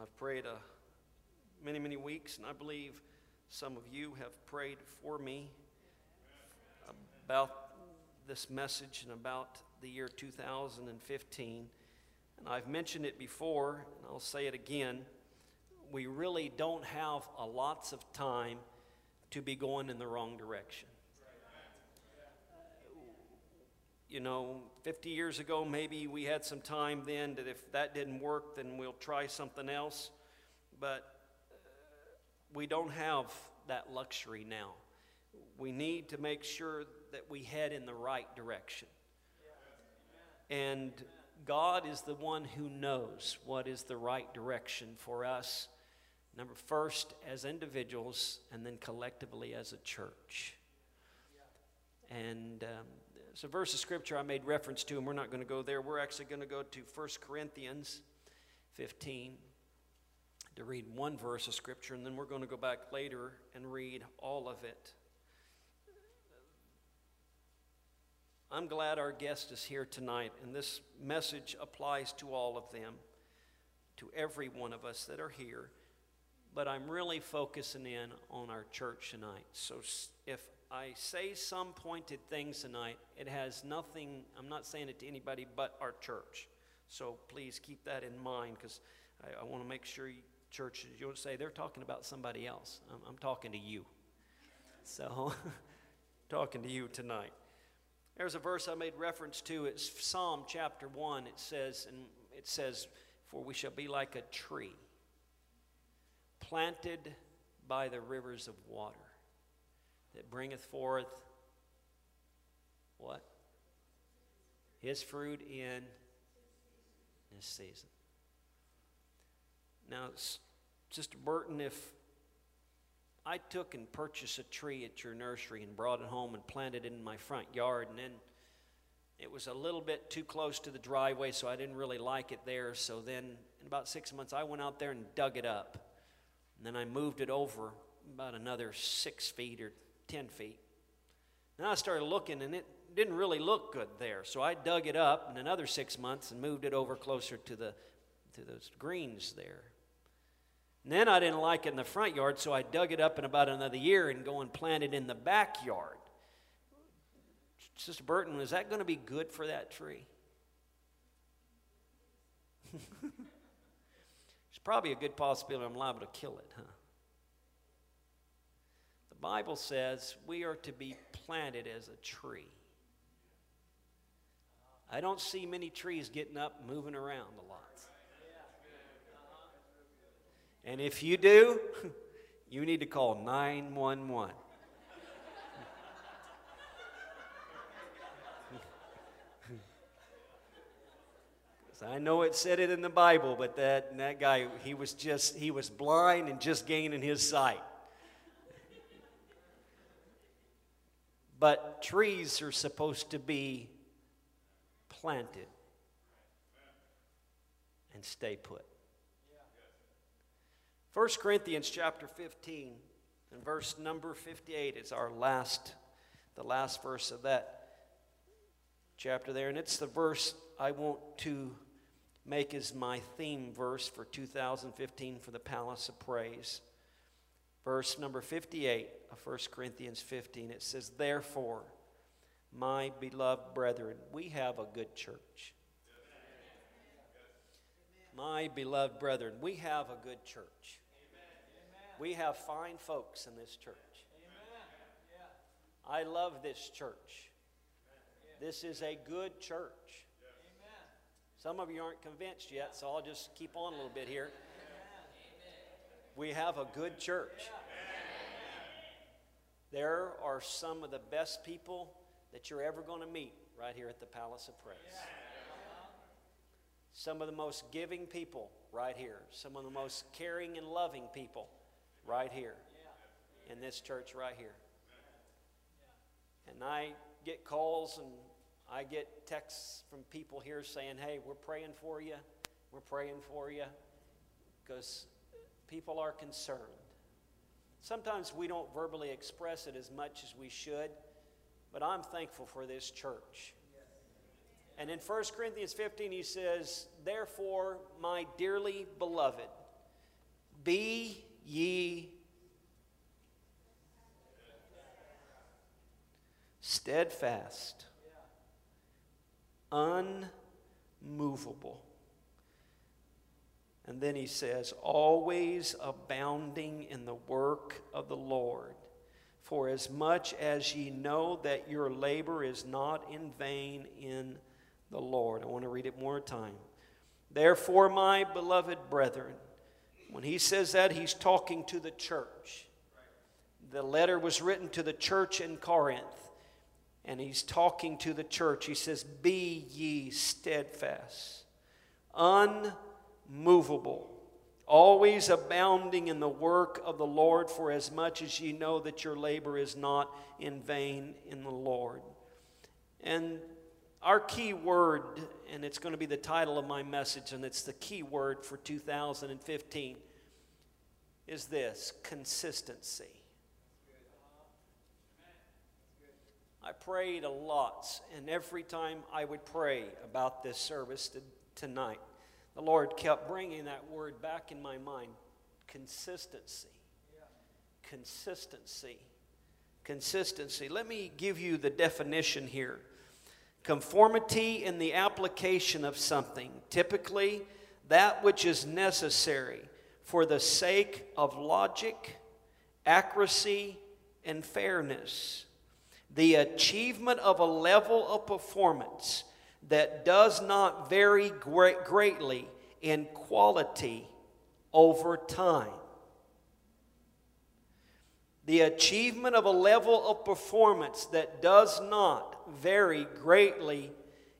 I've prayed uh, many, many weeks, and I believe some of you have prayed for me about this message and about the year 2015. And I've mentioned it before, and I'll say it again. We really don't have a lots of time to be going in the wrong direction. You know, 50 years ago, maybe we had some time then that if that didn't work, then we'll try something else. But uh, we don't have that luxury now. We need to make sure that we head in the right direction. And God is the one who knows what is the right direction for us. Number first, as individuals, and then collectively as a church. And um, there's a verse of scripture I made reference to, and we're not going to go there. We're actually going to go to 1 Corinthians 15 to read one verse of scripture, and then we're going to go back later and read all of it. I'm glad our guest is here tonight, and this message applies to all of them, to every one of us that are here. But I'm really focusing in on our church tonight. So if I say some pointed things tonight, it has nothing, I'm not saying it to anybody but our church. So please keep that in mind because I, I want to make sure, you, church, you don't say they're talking about somebody else. I'm, I'm talking to you. So, talking to you tonight. There's a verse I made reference to. It's Psalm chapter 1. It says, and it says, For we shall be like a tree planted by the rivers of water that bringeth forth what? His fruit in this season. Now, Sister Burton, if I took and purchased a tree at your nursery and brought it home and planted it in my front yard, and then it was a little bit too close to the driveway, so I didn't really like it there. So then, in about six months, I went out there and dug it up. And then I moved it over about another six feet or 10 feet. Then I started looking, and it didn't really look good there. So I dug it up in another six months and moved it over closer to, the, to those greens there. And then I didn't like it in the front yard, so I dug it up in about another year and go and plant it in the backyard. Sister Burton, is that going to be good for that tree? it's probably a good possibility I'm liable to kill it, huh? Bible says we are to be planted as a tree. I don't see many trees getting up moving around a lot. And if you do, you need to call 911. I know it said it in the Bible, but that, that guy, he was just, he was blind and just gaining his sight. But trees are supposed to be planted and stay put. 1 Corinthians chapter 15 and verse number 58 is our last, the last verse of that chapter there. And it's the verse I want to make as my theme verse for 2015 for the Palace of Praise. Verse number 58 of 1 Corinthians 15. It says, Therefore, my beloved brethren, we have a good church. My beloved brethren, we have a good church. We have fine folks in this church. I love this church. This is a good church. Some of you aren't convinced yet, so I'll just keep on a little bit here. We have a good church. There are some of the best people that you're ever going to meet right here at the Palace of Praise. Some of the most giving people right here. Some of the most caring and loving people right here in this church right here. And I get calls and I get texts from people here saying, hey, we're praying for you. We're praying for you. Because people are concerned. Sometimes we don't verbally express it as much as we should, but I'm thankful for this church. And in 1 Corinthians 15, he says, Therefore, my dearly beloved, Be ye steadfast, unmovable. And then he says, always abounding in the work of the Lord. For as much as ye know that your labor is not in vain in the Lord. I want to read it more time. Therefore, my beloved brethren, when he says that, he's talking to the church. The letter was written to the church in Corinth, and he's talking to the church. He says, Be ye steadfast, unmovable, always abounding in the work of the Lord, for as much as ye know that your labor is not in vain in the Lord. And our key word, and it's going to be the title of my message, and it's the key word for 2015, is this consistency. I prayed a lot, and every time I would pray about this service to, tonight, the Lord kept bringing that word back in my mind consistency. Consistency. Consistency. Let me give you the definition here. Conformity in the application of something, typically that which is necessary for the sake of logic, accuracy, and fairness. The achievement of a level of performance that does not vary great, greatly in quality over time. The achievement of a level of performance that does not vary greatly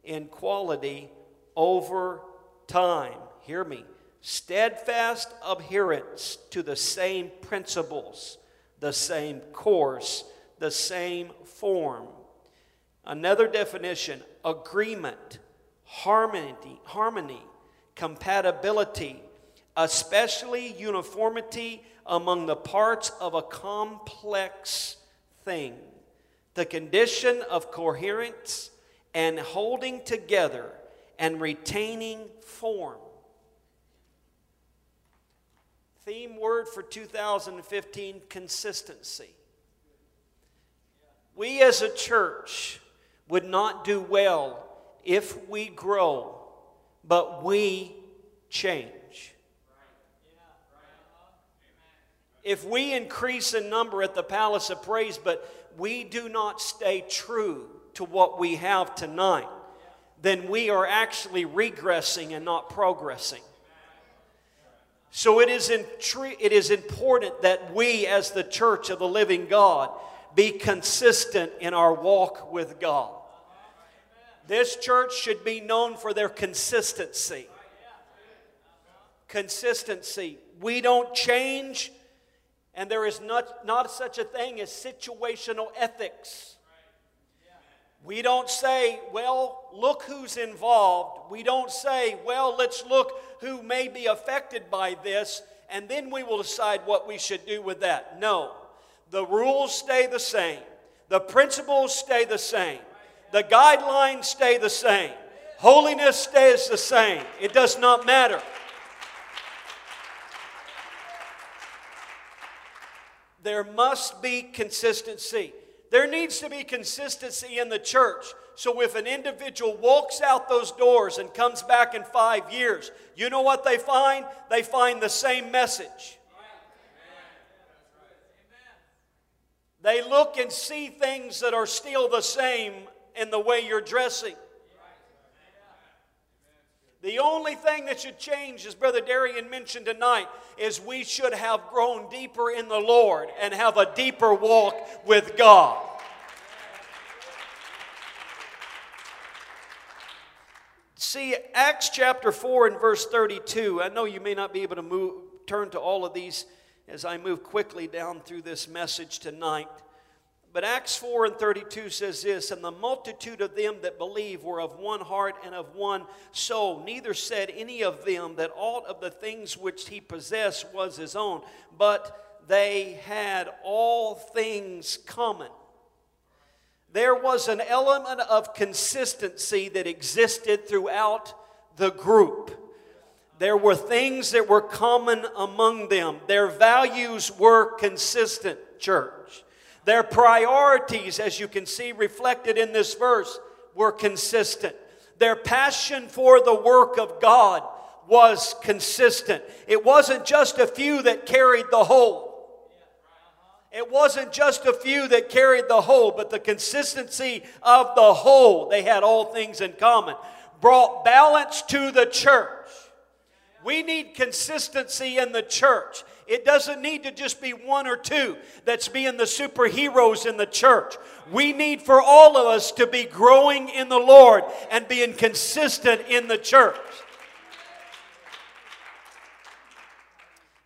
in quality over time. Hear me. Steadfast adherence to the same principles, the same course, the same form. Another definition agreement, harmony, harmony, compatibility, especially uniformity among the parts of a complex thing the condition of coherence and holding together and retaining form. Theme word for 2015 consistency. We as a church would not do well if we grow, but we change. If we increase in number at the Palace of Praise, but we do not stay true to what we have tonight, then we are actually regressing and not progressing. So it is, in, it is important that we, as the church of the living God, be consistent in our walk with God. This church should be known for their consistency. Consistency. We don't change and there is not, not such a thing as situational ethics. We don't say, well, look who's involved. We don't say, well, let's look who may be affected by this, and then we will decide what we should do with that. No. The rules stay the same, the principles stay the same, the guidelines stay the same, holiness stays the same. It does not matter. there must be consistency. There needs to be consistency in the church. So if an individual walks out those doors and comes back in five years, you know what they find? They find the same message. They look and see things that are still the same in the way you're dressing. The only thing that should change, as Brother Darian mentioned tonight, is we should have grown deeper in the Lord and have a deeper walk with God. See, Acts chapter 4 and verse 32, I know you may not be able to move, turn to all of these as I move quickly down through this message tonight. But Acts 4 and 32 says this And the multitude of them that believe were of one heart and of one soul. Neither said any of them that aught of the things which he possessed was his own, but they had all things common. There was an element of consistency that existed throughout the group. There were things that were common among them. Their values were consistent, church. Their priorities, as you can see reflected in this verse, were consistent. Their passion for the work of God was consistent. It wasn't just a few that carried the whole. It wasn't just a few that carried the whole, but the consistency of the whole, they had all things in common, brought balance to the church. We need consistency in the church. It doesn't need to just be one or two that's being the superheroes in the church. We need for all of us to be growing in the Lord and being consistent in the church.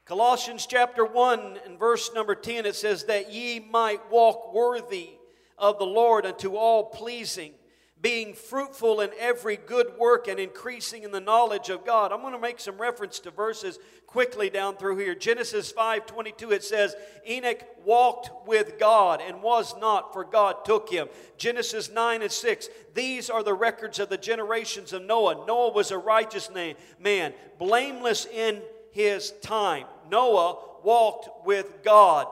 Colossians chapter 1 and verse number 10 it says that ye might walk worthy of the Lord unto all pleasing being fruitful in every good work and increasing in the knowledge of God. I'm going to make some reference to verses quickly down through here. Genesis 5:22 it says Enoch walked with God and was not for God took him. Genesis 9 and 6 These are the records of the generations of Noah. Noah was a righteous man, blameless in his time. Noah walked with God.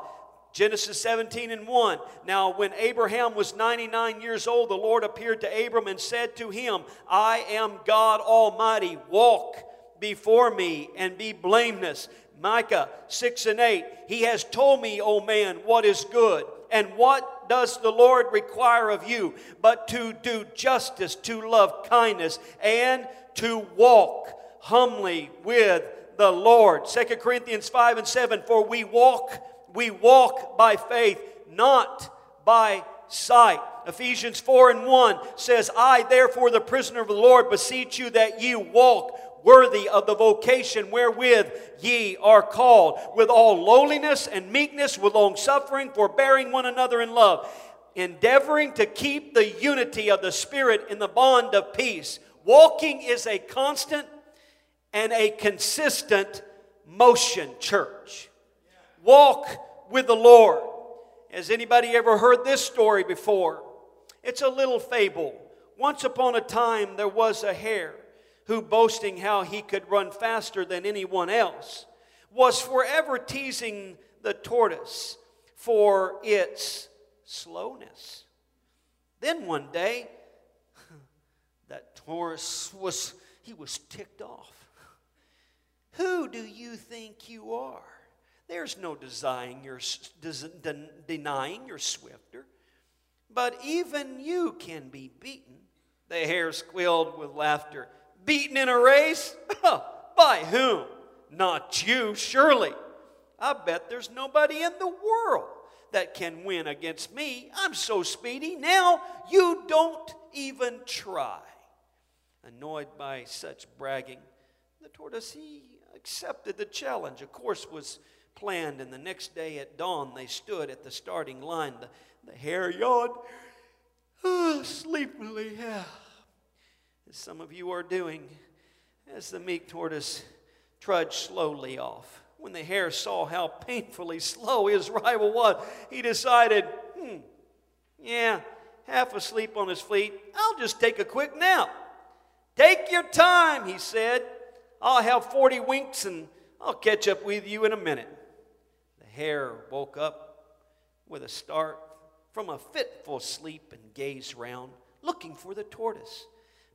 Genesis 17 and 1. Now, when Abraham was 99 years old, the Lord appeared to Abram and said to him, I am God Almighty. Walk before me and be blameless. Micah 6 and 8. He has told me, O man, what is good. And what does the Lord require of you? But to do justice, to love kindness, and to walk humbly with the Lord. 2 Corinthians 5 and 7. For we walk we walk by faith, not by sight. Ephesians 4 and 1 says, I, therefore, the prisoner of the Lord, beseech you that ye walk worthy of the vocation wherewith ye are called, with all lowliness and meekness, with long suffering, forbearing one another in love, endeavoring to keep the unity of the Spirit in the bond of peace. Walking is a constant and a consistent motion, church walk with the Lord. Has anybody ever heard this story before? It's a little fable. Once upon a time, there was a hare who, boasting how he could run faster than anyone else, was forever teasing the tortoise for its slowness. Then one day, that tortoise was he was ticked off. Who do you think you are? There's no denying you're, swifter. But even you can be beaten. The hare squealed with laughter. Beaten in a race? By whom? Not you, surely. I bet there's nobody in the world that can win against me. I'm so speedy. Now you don't even try. Annoyed by such bragging, the tortoise he accepted the challenge. Of course, was planned, and the next day at dawn they stood at the starting line. The, the hare yawned oh, sleepily, yeah. as some of you are doing, as the meek tortoise trudged slowly off. When the hare saw how painfully slow his rival was, he decided, hmm, yeah, half asleep on his feet, I'll just take a quick nap. Take your time, he said. I'll have 40 winks and I'll catch up with you in a minute hare woke up with a start from a fitful sleep and gazed round, looking for the tortoise.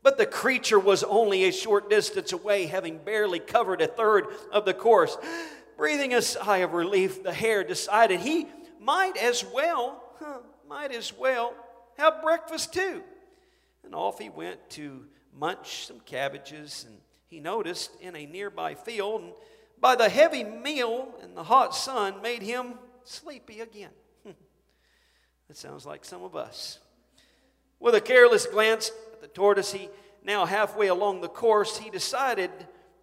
But the creature was only a short distance away, having barely covered a third of the course. Breathing a sigh of relief, the hare decided he might as well, huh, might as well have breakfast too. And off he went to munch some cabbages, and he noticed in a nearby field by the heavy meal and the hot sun made him sleepy again. that sounds like some of us. With a careless glance at the tortoise, he now halfway along the course, he decided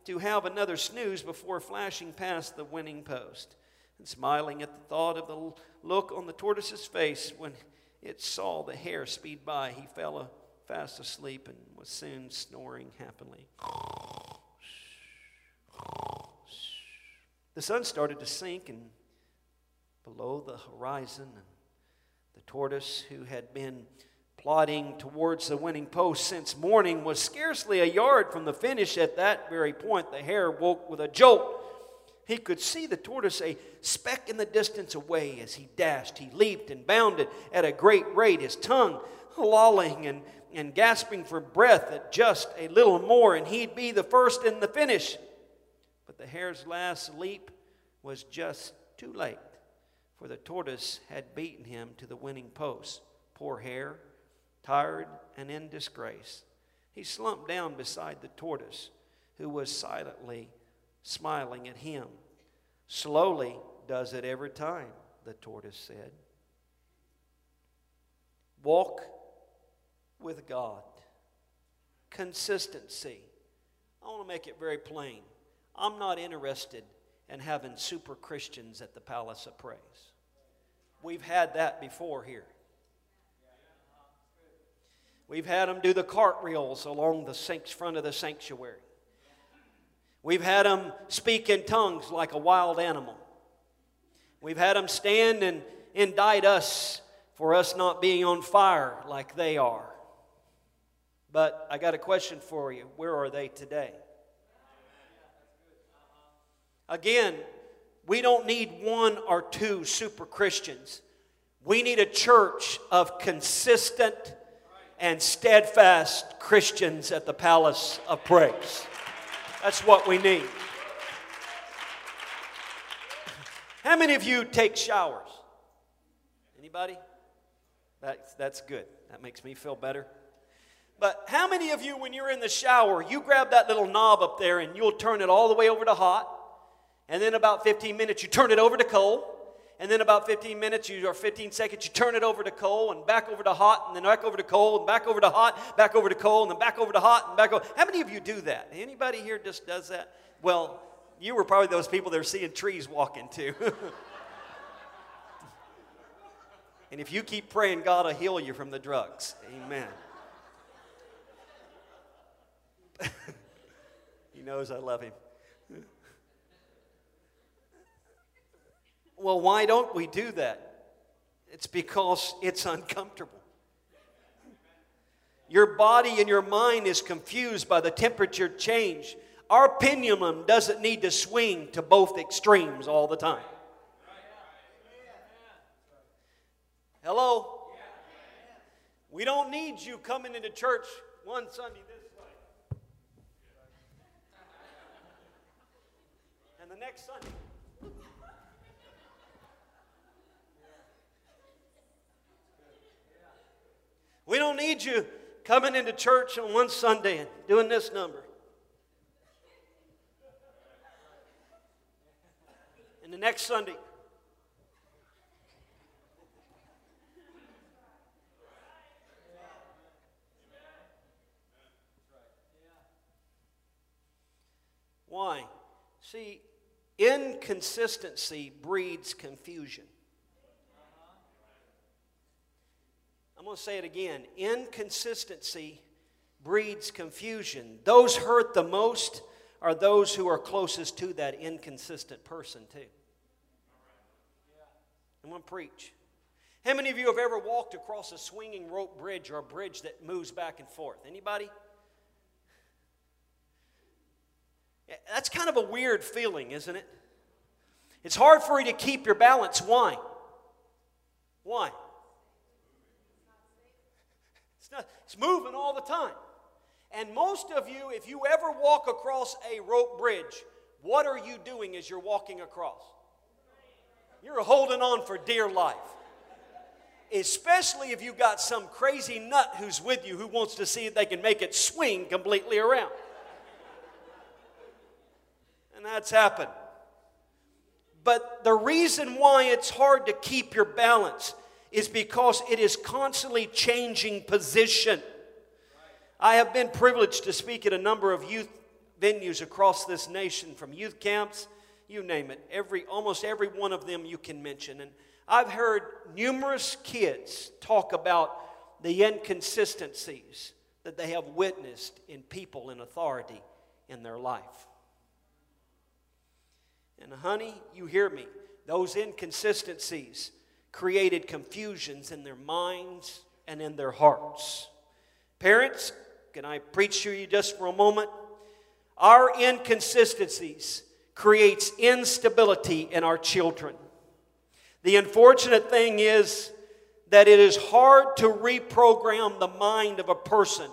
to have another snooze before flashing past the winning post. And smiling at the thought of the look on the tortoise's face when it saw the hare speed by, he fell fast asleep and was soon snoring happily. The sun started to sink, and below the horizon, the tortoise, who had been plodding towards the winning post since morning, was scarcely a yard from the finish. At that very point, the hare woke with a jolt. He could see the tortoise a speck in the distance away as he dashed. He leaped and bounded at a great rate, his tongue lolling and, and gasping for breath at just a little more, and he'd be the first in the finish. The hare's last leap was just too late, for the tortoise had beaten him to the winning post. Poor hare tired and in disgrace. He slumped down beside the tortoise, who was silently smiling at him. Slowly does it every time, the tortoise said. Walk with God. Consistency. I want to make it very plain. I'm not interested in having super Christians at the Palace of Praise. We've had that before here. We've had them do the cartwheels along the front of the sanctuary. We've had them speak in tongues like a wild animal. We've had them stand and indict us for us not being on fire like they are. But I got a question for you. Where are they today? Again, we don't need one or two super Christians. We need a church of consistent and steadfast Christians at the palace of praise. That's what we need. How many of you take showers? Anybody? That's, that's good. That makes me feel better. But how many of you, when you're in the shower, you grab that little knob up there and you'll turn it all the way over to hot, and then about 15 minutes you turn it over to cold, and then about 15 minutes you, or 15 seconds you turn it over to cold and back over to hot and then back over to cold and back over to hot back over to cold and then back over to hot and back over how many of you do that? Anybody here just does that? Well you were probably those people that are seeing trees walking too. And if you keep praying god will heal you from the drugs. Amen. He knows i love him Well, why don't we do that? It's because it's uncomfortable. Your body and your mind is confused by the temperature change. Our pendulum doesn't need to swing to both extremes all the time. Hello? We don't need you coming into church one Sunday this way. And the next Sunday. We don't need you coming into church on one Sunday and doing this number. And the next Sunday, Why? See, inconsistency breeds confusion. I'm going to say it again. Inconsistency breeds confusion. Those hurt the most are those who are closest to that inconsistent person, too. I'm going to preach. How many of you have ever walked across a swinging rope bridge or a bridge that moves back and forth? Anybody? That's kind of a weird feeling, isn't it? It's hard for you to keep your balance. Why? Why? Not, it's moving all the time. And most of you, if you ever walk across a rope bridge, what are you doing as you're walking across? You're holding on for dear life. Especially if you've got some crazy nut who's with you who wants to see if they can make it swing completely around. And that's happened. But the reason why it's hard to keep your balance is because it is constantly changing position. I have been privileged to speak at a number of youth venues across this nation, from youth camps, you name it, every, almost every one of them you can mention. And I've heard numerous kids talk about the inconsistencies that they have witnessed in people in authority in their life. And honey, you hear me, those inconsistencies created confusions in their minds and in their hearts. Parents, can I preach to you just for a moment? Our inconsistencies creates instability in our children. The unfortunate thing is that it is hard to reprogram the mind of a person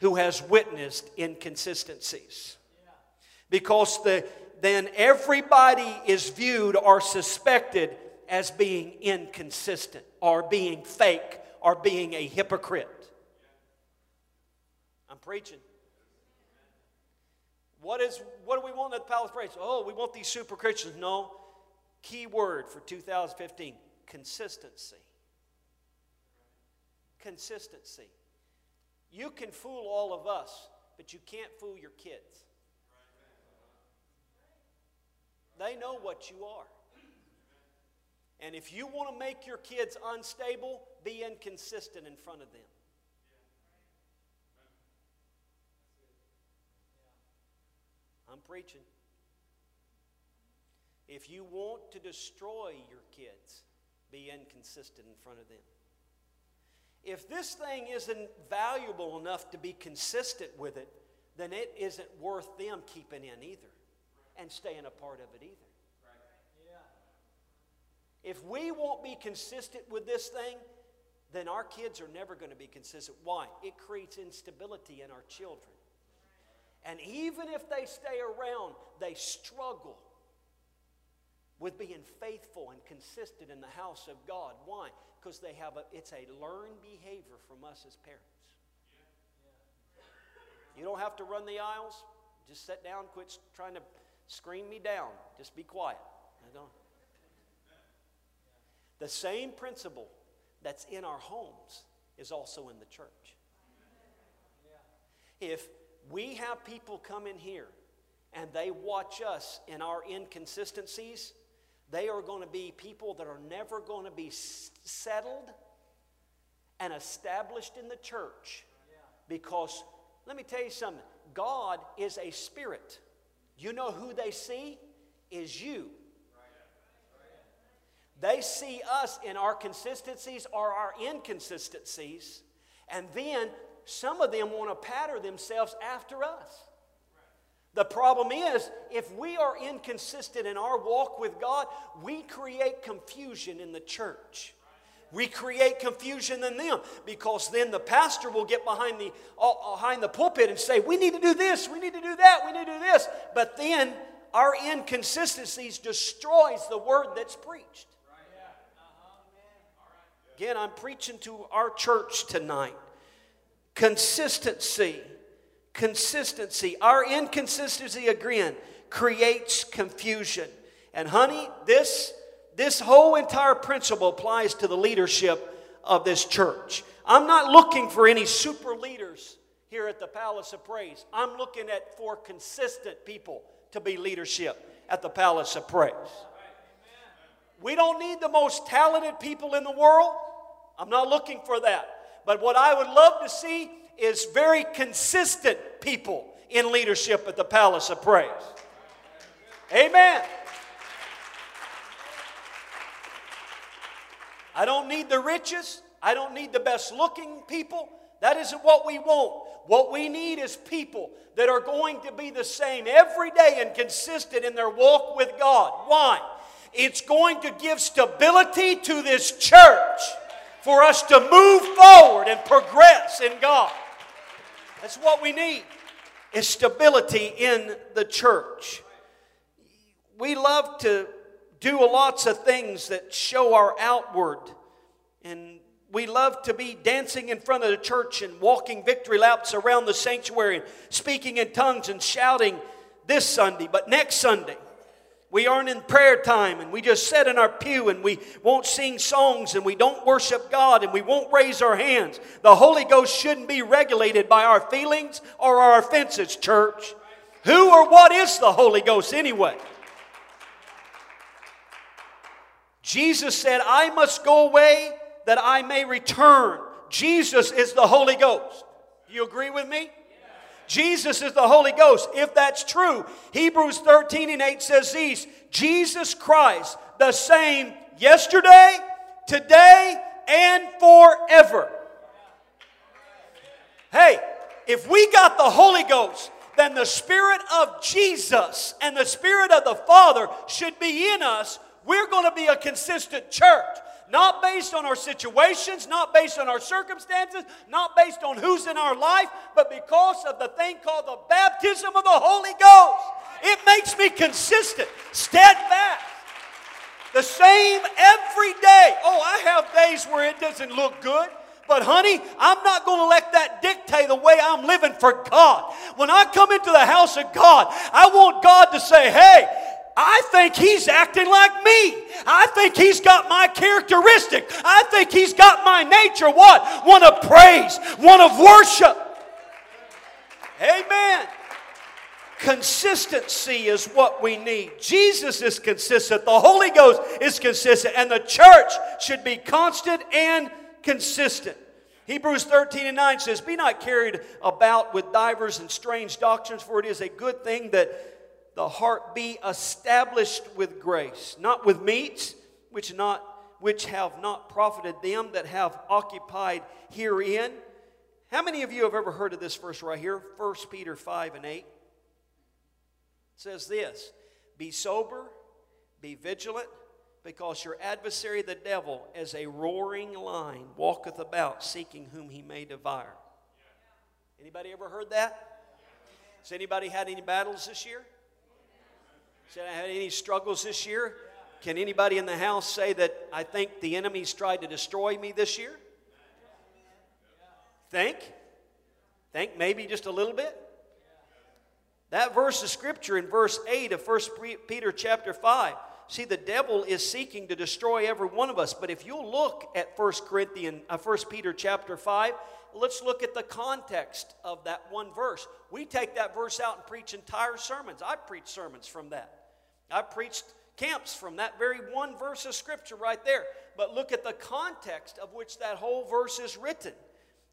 who has witnessed inconsistencies. Because the, then everybody is viewed or suspected as being inconsistent or being fake or being a hypocrite. I'm preaching. What is what do we want at the Palace Praise? Oh, we want these super Christians. No. Key word for 2015: consistency. Consistency. You can fool all of us, but you can't fool your kids. They know what you are. And if you want to make your kids unstable, be inconsistent in front of them. I'm preaching. If you want to destroy your kids, be inconsistent in front of them. If this thing isn't valuable enough to be consistent with it, then it isn't worth them keeping in either and staying a part of it either. If we won't be consistent with this thing, then our kids are never going to be consistent. Why? It creates instability in our children. And even if they stay around, they struggle with being faithful and consistent in the house of God. Why? Because they have a it's a learned behavior from us as parents. You don't have to run the aisles. Just sit down, quit trying to scream me down. Just be quiet. The same principle that's in our homes is also in the church. If we have people come in here and they watch us in our inconsistencies, they are going to be people that are never going to be settled and established in the church. Because, let me tell you something God is a spirit. You know who they see? Is you. They see us in our consistencies or our inconsistencies, and then some of them want to pattern themselves after us. The problem is, if we are inconsistent in our walk with God, we create confusion in the church. We create confusion in them because then the pastor will get behind the, uh, behind the pulpit and say, We need to do this, we need to do that, we need to do this. But then our inconsistencies destroys the word that's preached. Again, I'm preaching to our church tonight. Consistency. Consistency. Our inconsistency, again, creates confusion. And, honey, this, this whole entire principle applies to the leadership of this church. I'm not looking for any super leaders here at the Palace of Praise. I'm looking at for consistent people to be leadership at the Palace of Praise. We don't need the most talented people in the world. I'm not looking for that. But what I would love to see is very consistent people in leadership at the Palace of Praise. Amen. I don't need the richest. I don't need the best looking people. That isn't what we want. What we need is people that are going to be the same every day and consistent in their walk with God. Why? It's going to give stability to this church for us to move forward and progress in God. That's what we need is stability in the church. We love to do lots of things that show our outward and we love to be dancing in front of the church and walking victory laps around the sanctuary and speaking in tongues and shouting this Sunday, but next Sunday we aren't in prayer time and we just sit in our pew and we won't sing songs and we don't worship God and we won't raise our hands. The Holy Ghost shouldn't be regulated by our feelings or our offenses, church. Who or what is the Holy Ghost anyway? Jesus said, I must go away that I may return. Jesus is the Holy Ghost. You agree with me? Jesus is the Holy Ghost. If that's true, Hebrews 13 and 8 says these Jesus Christ, the same yesterday, today, and forever. Hey, if we got the Holy Ghost, then the Spirit of Jesus and the Spirit of the Father should be in us. We're going to be a consistent church. Not based on our situations, not based on our circumstances, not based on who's in our life, but because of the thing called the baptism of the Holy Ghost. It makes me consistent, steadfast. The same every day. Oh, I have days where it doesn't look good. But, honey, I'm not going to let that dictate the way I'm living for God. When I come into the house of God, I want God to say, hey, I think he's acting like me. I think he's got my characteristic. I think he's got my nature. What? One of praise, one of worship. Amen. Consistency is what we need. Jesus is consistent, the Holy Ghost is consistent, and the church should be constant and consistent. Hebrews 13 and 9 says, Be not carried about with divers and strange doctrines, for it is a good thing that the heart be established with grace, not with meats, which not which have not profited them that have occupied herein. How many of you have ever heard of this verse right here? 1 Peter 5 and 8 says this Be sober, be vigilant, because your adversary the devil, as a roaring lion, walketh about seeking whom he may devour. Anybody ever heard that? Has anybody had any battles this year? Has I had any struggles this year? Can anybody in the house say that I think the enemy's tried to destroy me this year? Think? Think maybe just a little bit? That verse of scripture in verse 8 of 1 Peter chapter 5 See, the devil is seeking to destroy every one of us. But if you look at 1 Corinthians, uh, 1 Peter chapter 5, let's look at the context of that one verse. We take that verse out and preach entire sermons. I preach sermons from that. I preached camps from that very one verse of scripture right there. But look at the context of which that whole verse is written.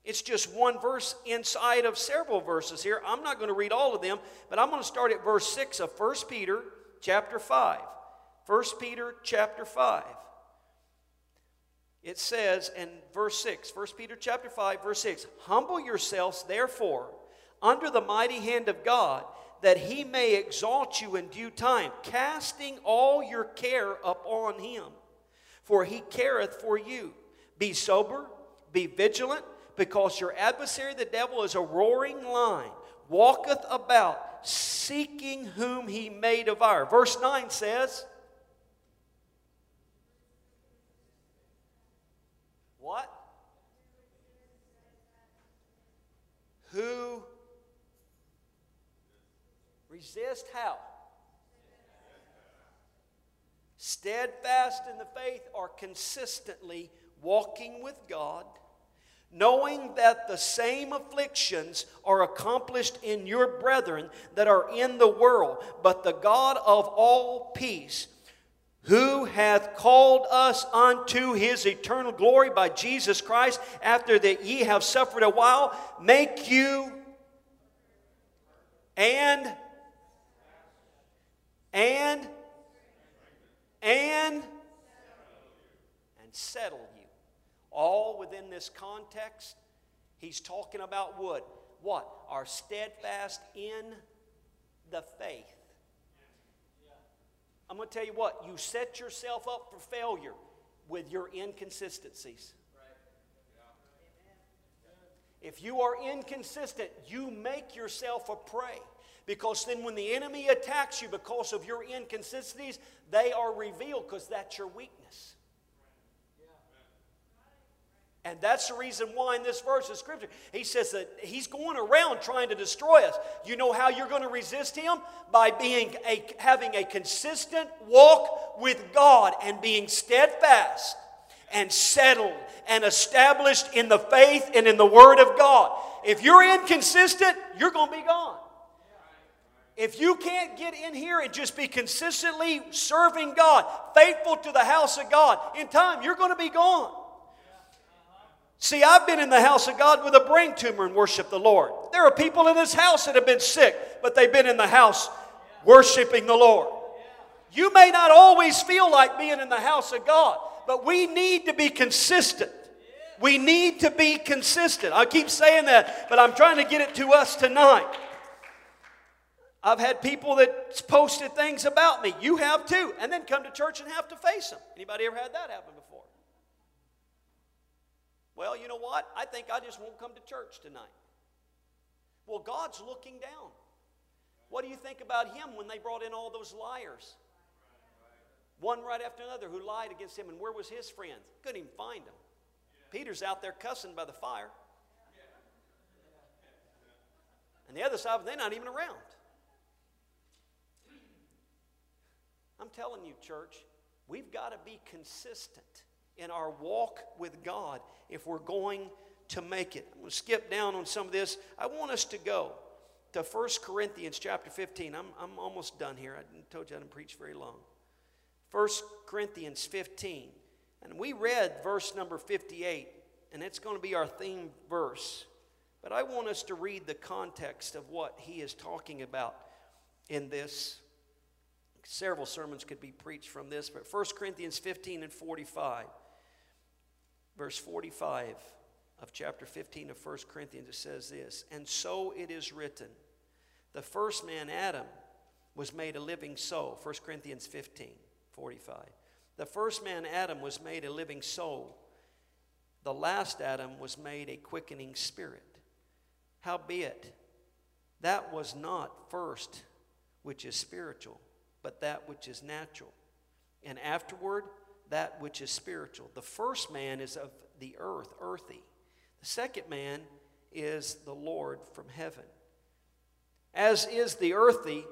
It's just one verse inside of several verses here. I'm not going to read all of them, but I'm going to start at verse 6 of 1 Peter chapter 5. 1 Peter chapter 5. It says in verse 6, 1 Peter chapter 5, verse 6, Humble yourselves, therefore, under the mighty hand of God, that he may exalt you in due time, casting all your care upon him. For he careth for you. Be sober, be vigilant, because your adversary the devil is a roaring lion, walketh about, seeking whom he may devour. Verse 9 says, What? Who resist how? Steadfast in the faith are consistently walking with God, knowing that the same afflictions are accomplished in your brethren that are in the world, but the God of all peace who hath called us unto his eternal glory by Jesus Christ, after that ye have suffered a while, make you and and and and settle you. All within this context, he's talking about what? What? Are steadfast in the faith. I'm going to tell you what, you set yourself up for failure with your inconsistencies. If you are inconsistent, you make yourself a prey. Because then, when the enemy attacks you because of your inconsistencies, they are revealed because that's your weakness. And that's the reason why in this verse of Scripture, he says that he's going around trying to destroy us. You know how you're going to resist him? By being a, having a consistent walk with God and being steadfast and settled and established in the faith and in the Word of God. If you're inconsistent, you're going to be gone. If you can't get in here and just be consistently serving God, faithful to the house of God, in time, you're going to be gone. See, I've been in the house of God with a brain tumor and worship the Lord. There are people in this house that have been sick, but they've been in the house worshiping the Lord. You may not always feel like being in the house of God, but we need to be consistent. We need to be consistent. I keep saying that, but I'm trying to get it to us tonight. I've had people that posted things about me. You have too, and then come to church and have to face them. Anybody ever had that happen before? Well, you know what? I think I just won't come to church tonight. Well, God's looking down. What do you think about him when they brought in all those liars? One right after another who lied against him, and where was his friends? Couldn't even find them. Peter's out there cussing by the fire. And the other side, they're not even around. I'm telling you, church, we've got to be consistent in our walk with God if we're going to make it. I'm going to skip down on some of this. I want us to go to 1 Corinthians chapter 15. I'm, I'm almost done here. I told you I didn't preach very long. 1 Corinthians 15. And we read verse number 58, and it's going to be our theme verse. But I want us to read the context of what he is talking about in this. Several sermons could be preached from this, but 1 Corinthians 15 and 45, verse 45 of chapter 15 of 1 Corinthians, it says this And so it is written, the first man, Adam, was made a living soul. 1 Corinthians 15 45. The first man, Adam, was made a living soul. The last Adam was made a quickening spirit. Howbeit, that was not first which is spiritual, but that which is natural. And afterward, that which is spiritual. The first man is of the earth, earthy. The second man is the Lord from heaven. As is the earthy,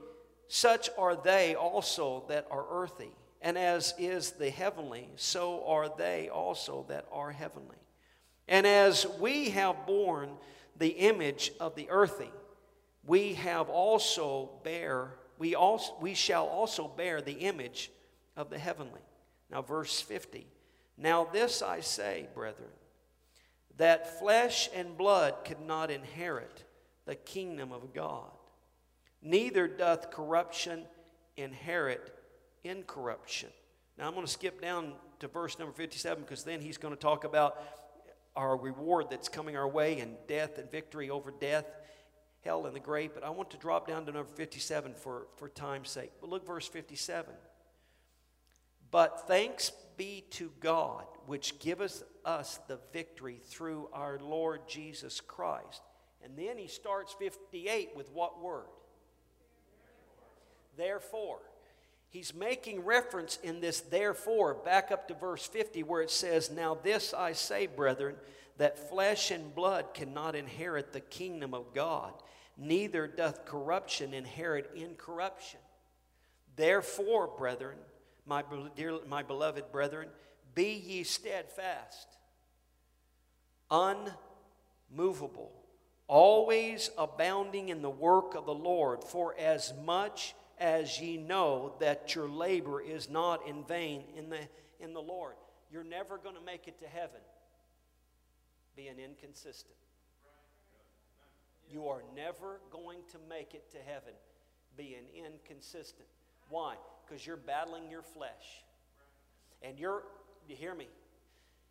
such are they also that are earthy. And as is the heavenly, so are they also that are heavenly. And as we have borne the image of the earthy, we have also bear, we, also, we shall also bear the image of the heavenly. Now, verse 50. Now, this I say, brethren, that flesh and blood could not inherit the kingdom of God, neither doth corruption inherit incorruption. Now I'm going to skip down to verse number 57 because then he's going to talk about our reward that's coming our way and death and victory over death, hell, and the grave. But I want to drop down to number 57 for, for time's sake. But look, verse 57. But thanks be to God, which giveth us the victory through our Lord Jesus Christ. And then he starts 58 with what word? Therefore. He's making reference in this therefore back up to verse 50 where it says, Now this I say, brethren, that flesh and blood cannot inherit the kingdom of God, neither doth corruption inherit incorruption. Therefore, brethren, my, dear, my beloved brethren, be ye steadfast, unmovable, always abounding in the work of the Lord, for as much as ye know that your labor is not in vain in the, in the Lord. You're never going to make it to heaven being inconsistent. You are never going to make it to heaven being inconsistent. Why? Because you're battling your flesh. And you're, you hear me?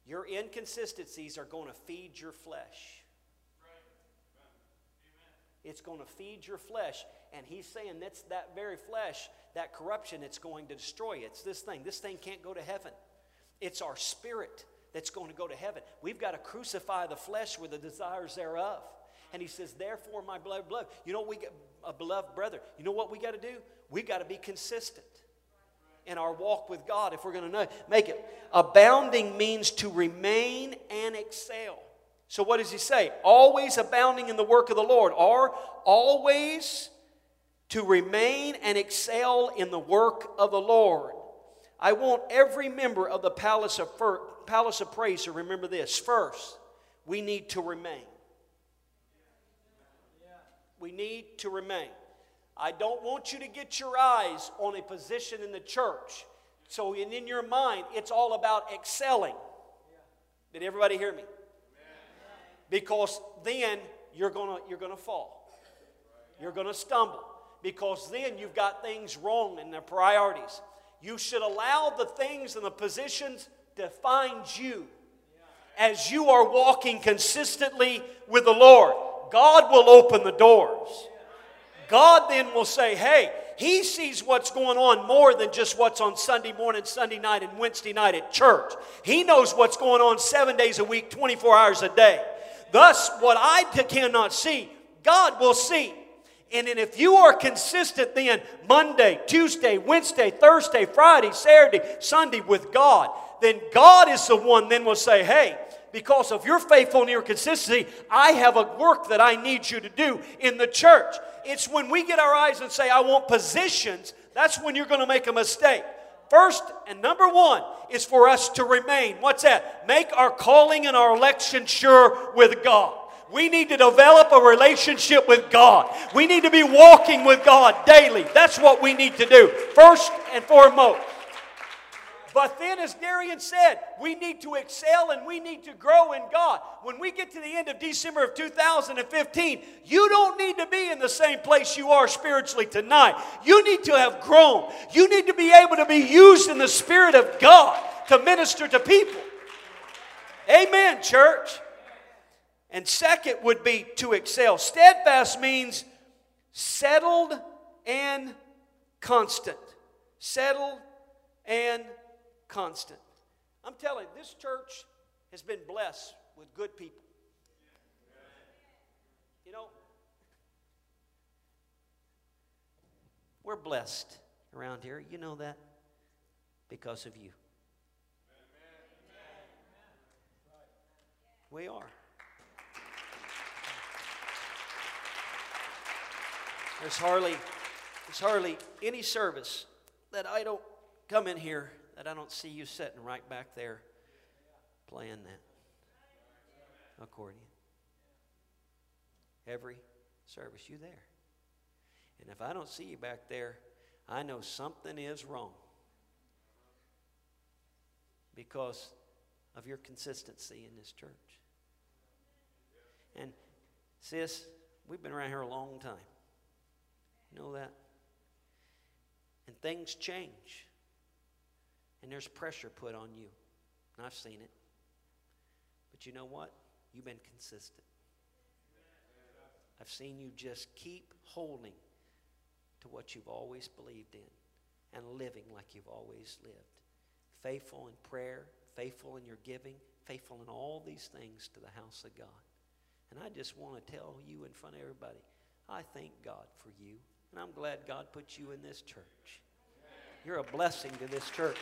Your inconsistencies are going to feed your flesh. It's going to feed your flesh. And he's saying that's that very flesh, that corruption, it's going to destroy. It. It's this thing. This thing can't go to heaven. It's our spirit that's going to go to heaven. We've got to crucify the flesh with the desires thereof. And he says, therefore, my beloved blood, you know we get, a beloved brother, you know what we got to do? We got to be consistent in our walk with God if we're going to know, make it. Abounding means to remain and excel. So, what does he say? Always abounding in the work of the Lord, or always to remain and excel in the work of the Lord. I want every member of the palace of, palace of praise to remember this. First, we need to remain. We need to remain. I don't want you to get your eyes on a position in the church. So, in your mind, it's all about excelling. Did everybody hear me? because then you're going to you're to fall. You're going to stumble because then you've got things wrong in their priorities. You should allow the things and the positions find you as you are walking consistently with the Lord, God will open the doors. God then will say, hey, he sees what's going on more than just what's on Sunday morning, Sunday night, and Wednesday night at church. He knows what's going on seven days a week, 24 hours a day. Thus, what I cannot see, God will see. And then if you are consistent then Monday, Tuesday, Wednesday, Thursday, Friday, Saturday, Sunday with God, then God is the one then will say, hey, because of your faithful and your consistency, I have a work that I need you to do in the church. It's when we get our eyes and say, I want positions, that's when you're going to make a mistake. First and number one is for us to remain. What's that? Make our calling and our election sure with God. We need to develop a relationship with God. We need to be walking with God daily. That's what we need to do, first and foremost. But then, as Darian said, we need to excel and we need to grow in God. When we get to the end of December of 2015, you don't need to be in the same place you are spiritually tonight. You need to have grown. You need to be able to be used in the Spirit of God to minister to people. Amen, church. And second would be to excel. Steadfast means settled and constant. Settled and constant. I'm telling you, this church has been blessed with good people. You know, we're blessed around here. You know that? Because of you. We are. There's hardly, there's hardly any service that I don't come in here that I don't see you sitting right back there playing that accordion. Every service, you there. And if I don't see you back there, I know something is wrong because of your consistency in this church. And sis, we've been around here a long time. You know that? And things change. And there's pressure put on you. And I've seen it. But you know what? You've been consistent. I've seen you just keep holding to what you've always believed in and living like you've always lived. Faithful in prayer, faithful in your giving, faithful in all these things to the house of God. And I just want to tell you in front of everybody, I thank God for you. And I'm glad God put you in this church. You're a blessing to this church.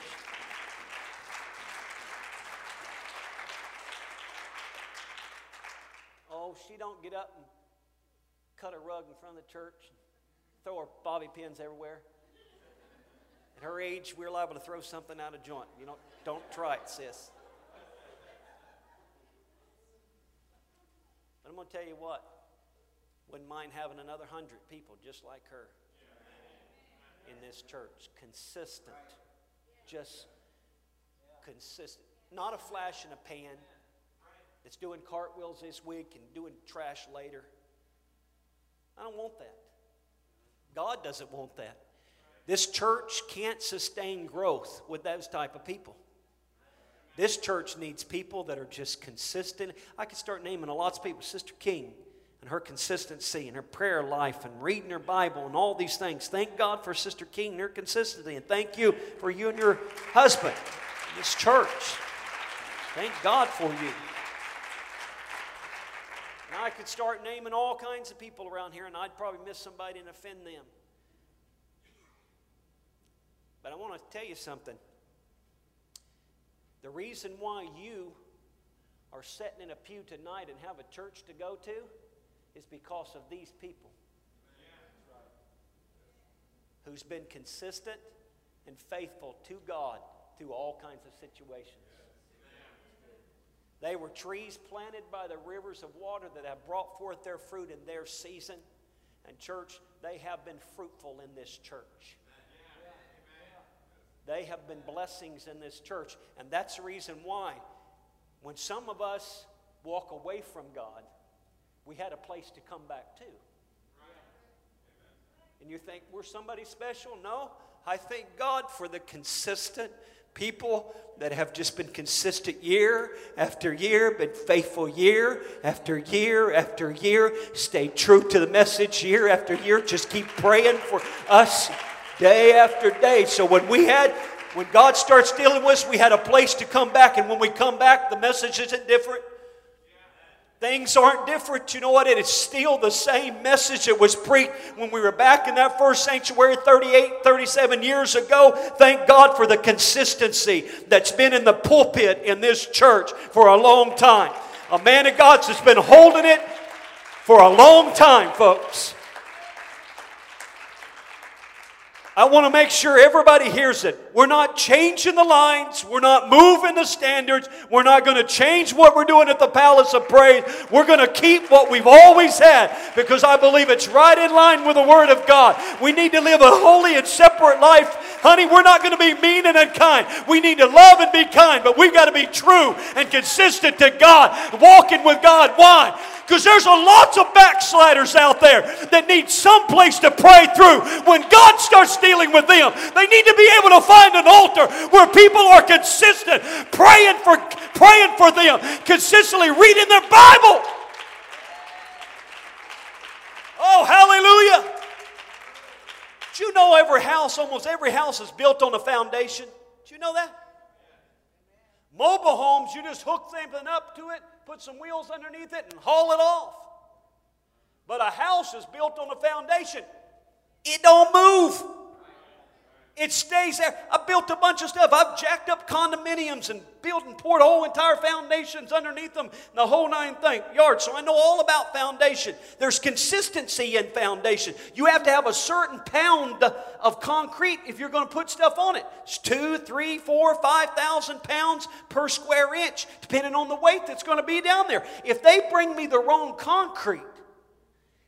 Oh, she don't get up and cut a rug in front of the church, and throw her bobby pins everywhere. At her age, we're liable to throw something out of joint. You know, don't try it, sis. But I'm going to tell you what, wouldn't mind having another hundred people just like her in this church. Consistent. Just consistent. Not a flash in a pan that's doing cartwheels this week and doing trash later. I don't want that. God doesn't want that. This church can't sustain growth with those type of people. This church needs people that are just consistent. I could start naming a lots of people. Sister King, and her consistency and her prayer life and reading her Bible and all these things. Thank God for Sister King and her consistency. And thank you for you and your husband, and this church. Thank God for you. And I could start naming all kinds of people around here, and I'd probably miss somebody and offend them. But I want to tell you something. The reason why you are sitting in a pew tonight and have a church to go to is because of these people who's been consistent and faithful to God through all kinds of situations. They were trees planted by the rivers of water that have brought forth their fruit in their season. And, church, they have been fruitful in this church. They have been blessings in this church. And that's the reason why, when some of us walk away from God, we had a place to come back to. And you think we're somebody special? No. I thank God for the consistent People that have just been consistent year after year, been faithful year after year after year, stay true to the message year after year. Just keep praying for us day after day. So when we had, when God starts dealing with us, we had a place to come back. And when we come back, the message isn't different. Things aren't different. You know what? It is still the same message that was preached when we were back in that first sanctuary 38, 37 years ago. Thank God for the consistency that's been in the pulpit in this church for a long time. A man of God's has been holding it for a long time, folks. I want to make sure everybody hears it. We're not changing the lines. We're not moving the standards. We're not going to change what we're doing at the Palace of Praise. We're going to keep what we've always had because I believe it's right in line with the Word of God. We need to live a holy and separate life. Honey, we're not going to be mean and unkind. We need to love and be kind, but we've got to be true and consistent to God, walking with God. Why? Because there's a lots of backsliders out there that need some place to pray through. When God starts dealing with them, they need to be able to find an altar where people are consistent, praying for, praying for them, consistently reading their Bible. Oh, hallelujah. Do you know every house, almost every house is built on a foundation? Do you know that? Mobile homes, you just hook something up to it, put some wheels underneath it, and haul it off. But a house is built on a foundation. It don't move. It stays there. I built a bunch of stuff. I've jacked up condominiums and built and poured whole entire foundations underneath them, the whole nine thing yards. So I know all about foundation. There's consistency in foundation. You have to have a certain pound of concrete if you're going to put stuff on it. It's two, three, four, five thousand pounds per square inch, depending on the weight that's going to be down there. If they bring me the wrong concrete,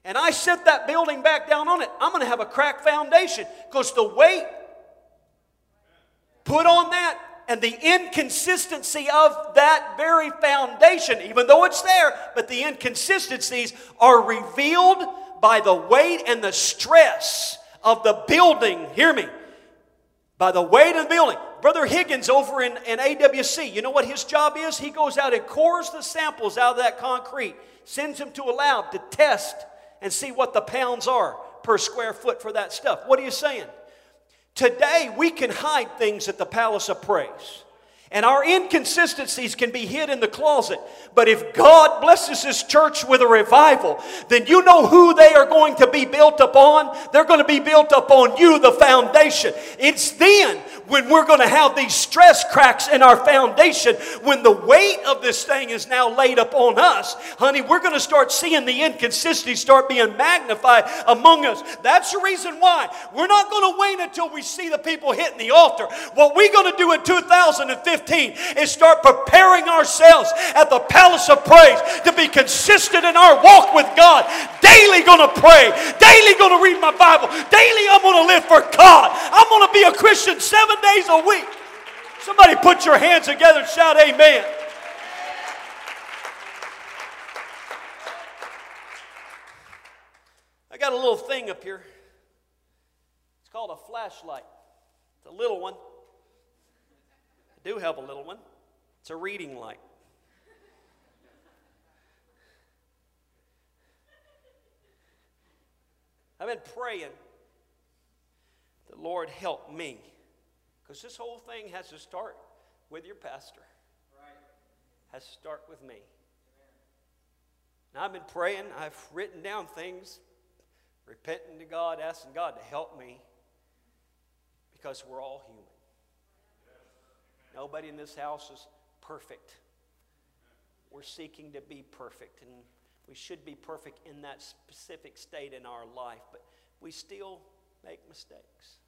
and I set that building back down on it, I'm going to have a cracked foundation because the weight Put on that and the inconsistency of that very foundation, even though it's there, but the inconsistencies are revealed by the weight and the stress of the building. Hear me. By the weight of the building. Brother Higgins over in, in AWC, you know what his job is? He goes out and cores the samples out of that concrete, sends them to a lab to test and see what the pounds are per square foot for that stuff. What are you saying? Today, we can hide things at the palace of praise. And our inconsistencies can be hid in the closet. But if God blesses His church with a revival, then you know who they are going to be built upon? They're going to be built upon you, the foundation. It's then when we're going to have these stress cracks in our foundation, when the weight of this thing is now laid upon us, honey, we're going to start seeing the inconsistency start being magnified among us. That's the reason why we're not going to wait until we see the people hitting the altar. What we're going to do in 2015 is start preparing ourselves at the palace of praise to be consistent in our walk with God. Daily going to pray, daily going to read my Bible, daily I'm going to live for God. I'm going to be a Christian seven days a week. Somebody put your hands together and shout, Amen. I got a little thing up here. It's called a flashlight. It's a little one. I do have a little one. It's a reading light. I've been praying, the Lord help me because this whole thing has to start with your pastor. Right. Has to start with me. Now I've been praying, I've written down things, repenting to God, asking God to help me. Because we're all human. Nobody in this house is perfect. We're seeking to be perfect, and we should be perfect in that specific state in our life, but we still make mistakes.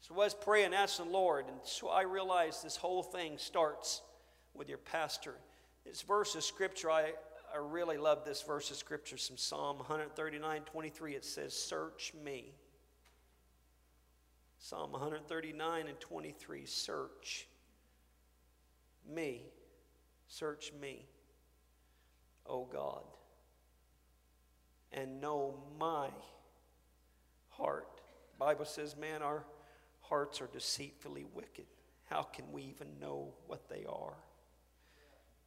So I was praying, asking the Lord, and so I realized this whole thing starts with your pastor. This verse of scripture, I, I really love this verse of scripture from Psalm 139 23. It says, Search me. Psalm 139 and 23, search me. Search me, O God, and know my heart. The Bible says, man, our hearts are deceitfully wicked. How can we even know what they are?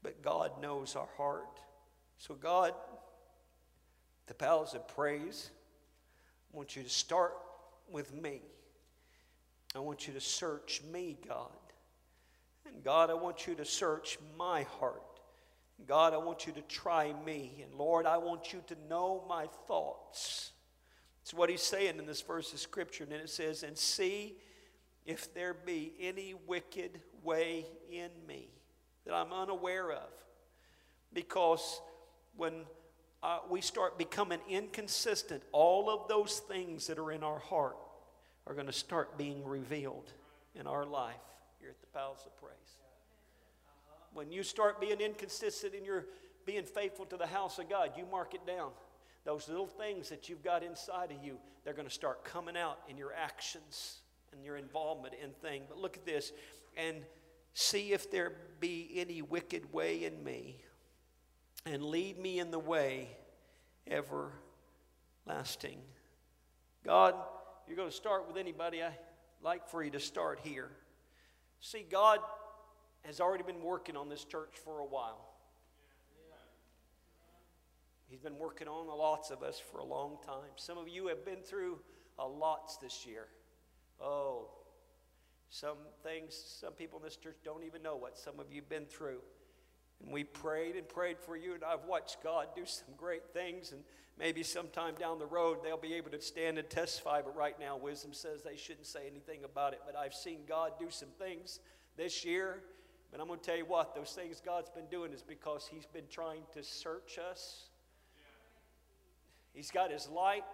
But God knows our heart. So, God, the palace of praise, I want you to start with me. I want you to search me, God. And God, I want you to search my heart. God, I want you to try me. And Lord, I want you to know my thoughts. It's what he's saying in this verse of scripture. And then it says, And see if there be any wicked way in me that I'm unaware of. Because when uh, we start becoming inconsistent, all of those things that are in our heart are going to start being revealed in our life here at the Palace of Praise. When you start being inconsistent and you're being faithful to the house of God, you mark it down. Those little things that you've got inside of you, they're going to start coming out in your actions and your involvement in things. But look at this and see if there be any wicked way in me, and lead me in the way everlasting. God, you're going to start with anybody. I like for you to start here. See, God has already been working on this church for a while. He's been working on lots of us for a long time. Some of you have been through a lots this year. Oh, some things, some people in this church don't even know what some of you have been through. And we prayed and prayed for you, and I've watched God do some great things. And maybe sometime down the road they'll be able to stand and testify. But right now, wisdom says they shouldn't say anything about it. But I've seen God do some things this year. But I'm going to tell you what, those things God's been doing is because He's been trying to search us. He's got His light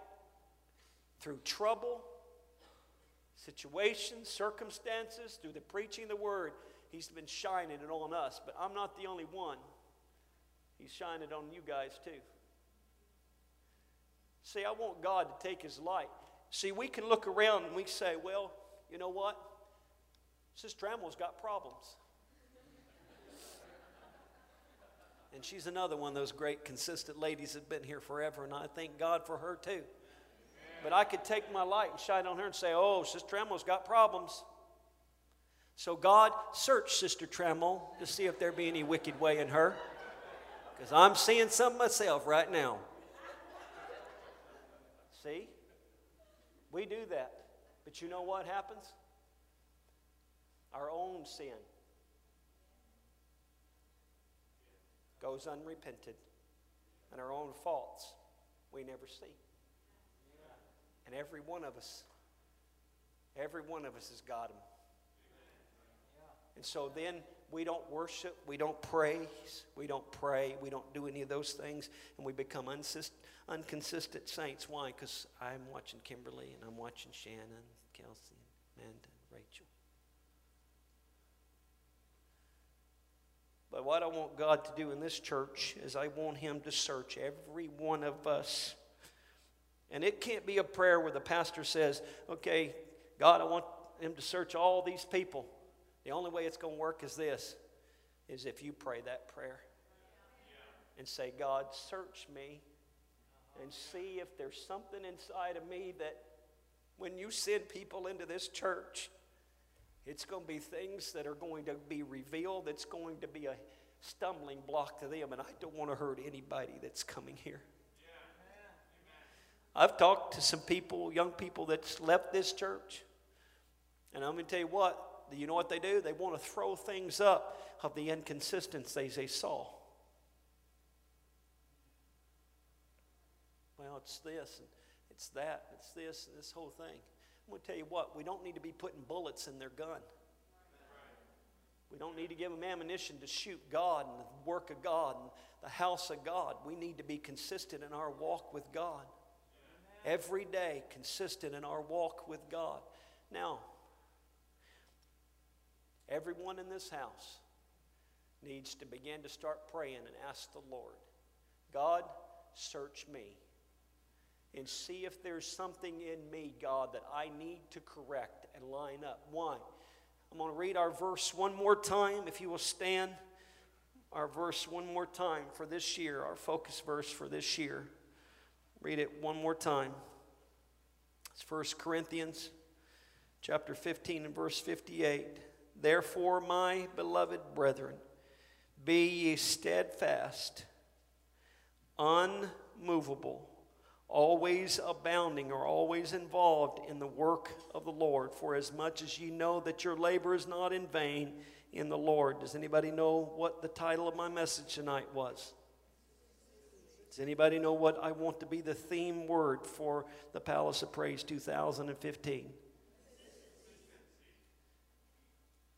through trouble, situations, circumstances, through the preaching of the Word. He's been shining it on us. But I'm not the only one. He's shining it on you guys too. See, I want God to take His light. See, we can look around and we say, well, you know what? Sister Trammell's got problems. And she's another one of those great, consistent ladies that have been here forever, and I thank God for her too. But I could take my light and shine on her and say, oh, Sister Trammell's got problems. So, God, search Sister Trammell to see if there be any wicked way in her. Because I'm seeing some myself right now. See? We do that. But you know what happens? Our own sin goes unrepented, and our own faults we never see. And every one of us, every one of us has got them. And so then we don't worship, we don't praise, we don't pray, we don't do any of those things, and we become unsist- inconsistent saints. Why? Because I'm watching Kimberly, and I'm watching Shannon, Kelsey, Amanda, Rachel. But what I want God to do in this church is I want Him to search every one of us. And it can't be a prayer where the pastor says, okay, God, I want Him to search all these people. The only way it's going to work is this is if you pray that prayer and say, God, search me and see if there's something inside of me that when you send people into this church, it's going to be things that are going to be revealed. It's going to be a stumbling block to them, and I don't want to hurt anybody that's coming here. I've talked to some people, young people that's left this church, and I'm going to tell you what, do you know what they do? They want to throw things up of the inconsistencies they saw. Well, it's this, and it's that, it's this, and this whole thing. I'm going to tell you what, we don't need to be putting bullets in their gun. We don't need to give them ammunition to shoot God and the work of God and the house of God. We need to be consistent in our walk with God. Every day, consistent in our walk with God. Now, Everyone in this house needs to begin to start praying and ask the Lord, God, search me and see if there's something in me, God, that I need to correct and line up. Why? I'm going to read our verse one more time. If you will stand, our verse one more time for this year, our focus verse for this year. Read it one more time. It's 1 Corinthians chapter 15 and verse 58. Therefore, my beloved brethren, be ye steadfast, unmovable, always abounding or always involved in the work of the Lord, for as much as ye know that your labor is not in vain in the Lord. Does anybody know what the title of my message tonight was? Does anybody know what I want to be the theme word for the Palace of Praise 2015?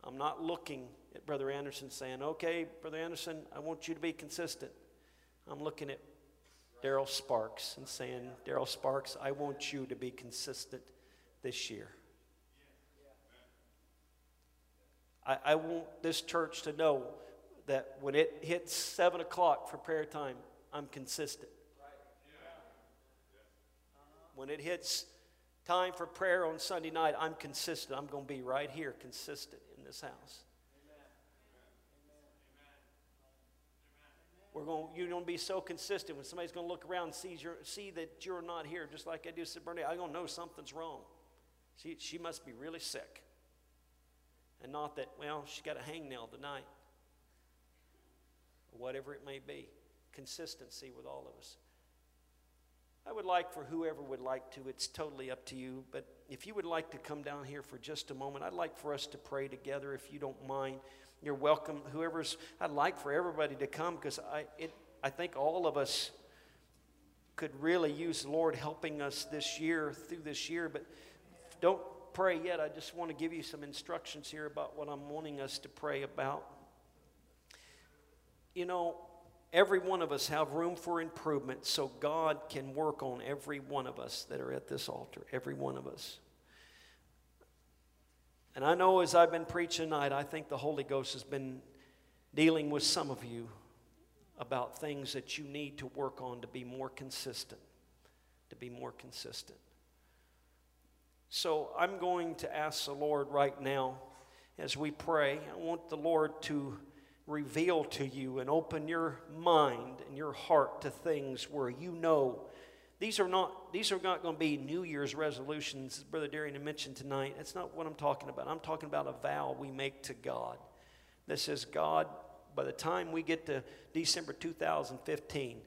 I'm not looking at Brother Anderson saying, okay, Brother Anderson, I want you to be consistent. I'm looking at Daryl Sparks and saying, Daryl Sparks, I want you to be consistent this year. I, I want this church to know that when it hits 7 o'clock for prayer time, I'm consistent. When it hits time for prayer on Sunday night, I'm consistent. I'm going to be right here, consistent in this house. We're going, you're going to be so consistent when somebody's going to look around and see, your, see that you're not here, just like I do said, Bernie, I'm going to know something's wrong. She, she must be really sick. And not that, well, she got a hangnail tonight. Whatever it may be. Consistency with all of us. I would like for whoever would like to, it's totally up to you, but if you would like to come down here for just a moment, I'd like for us to pray together if you don't mind. You're welcome. Whoever's, I'd like for everybody to come because I, it, I think all of us could really use the Lord helping us this year, through this year, but don't pray yet. I just want to give you some instructions here about what I'm wanting us to pray about. You know, every one of us have room for improvement so God can work on every one of us that are at this altar, every one of us. And I know as I've been preaching tonight, I think the Holy Ghost has been dealing with some of you about things that you need to work on to be more consistent, to be more consistent. So I'm going to ask the Lord right now as we pray. I want the Lord to reveal to you and open your mind and your heart to things where you know these are not these are not going to be New Year's resolutions, Brother Darian mentioned tonight. That's not what I'm talking about. I'm talking about a vow we make to God that says, God, by the time we get to December 2015,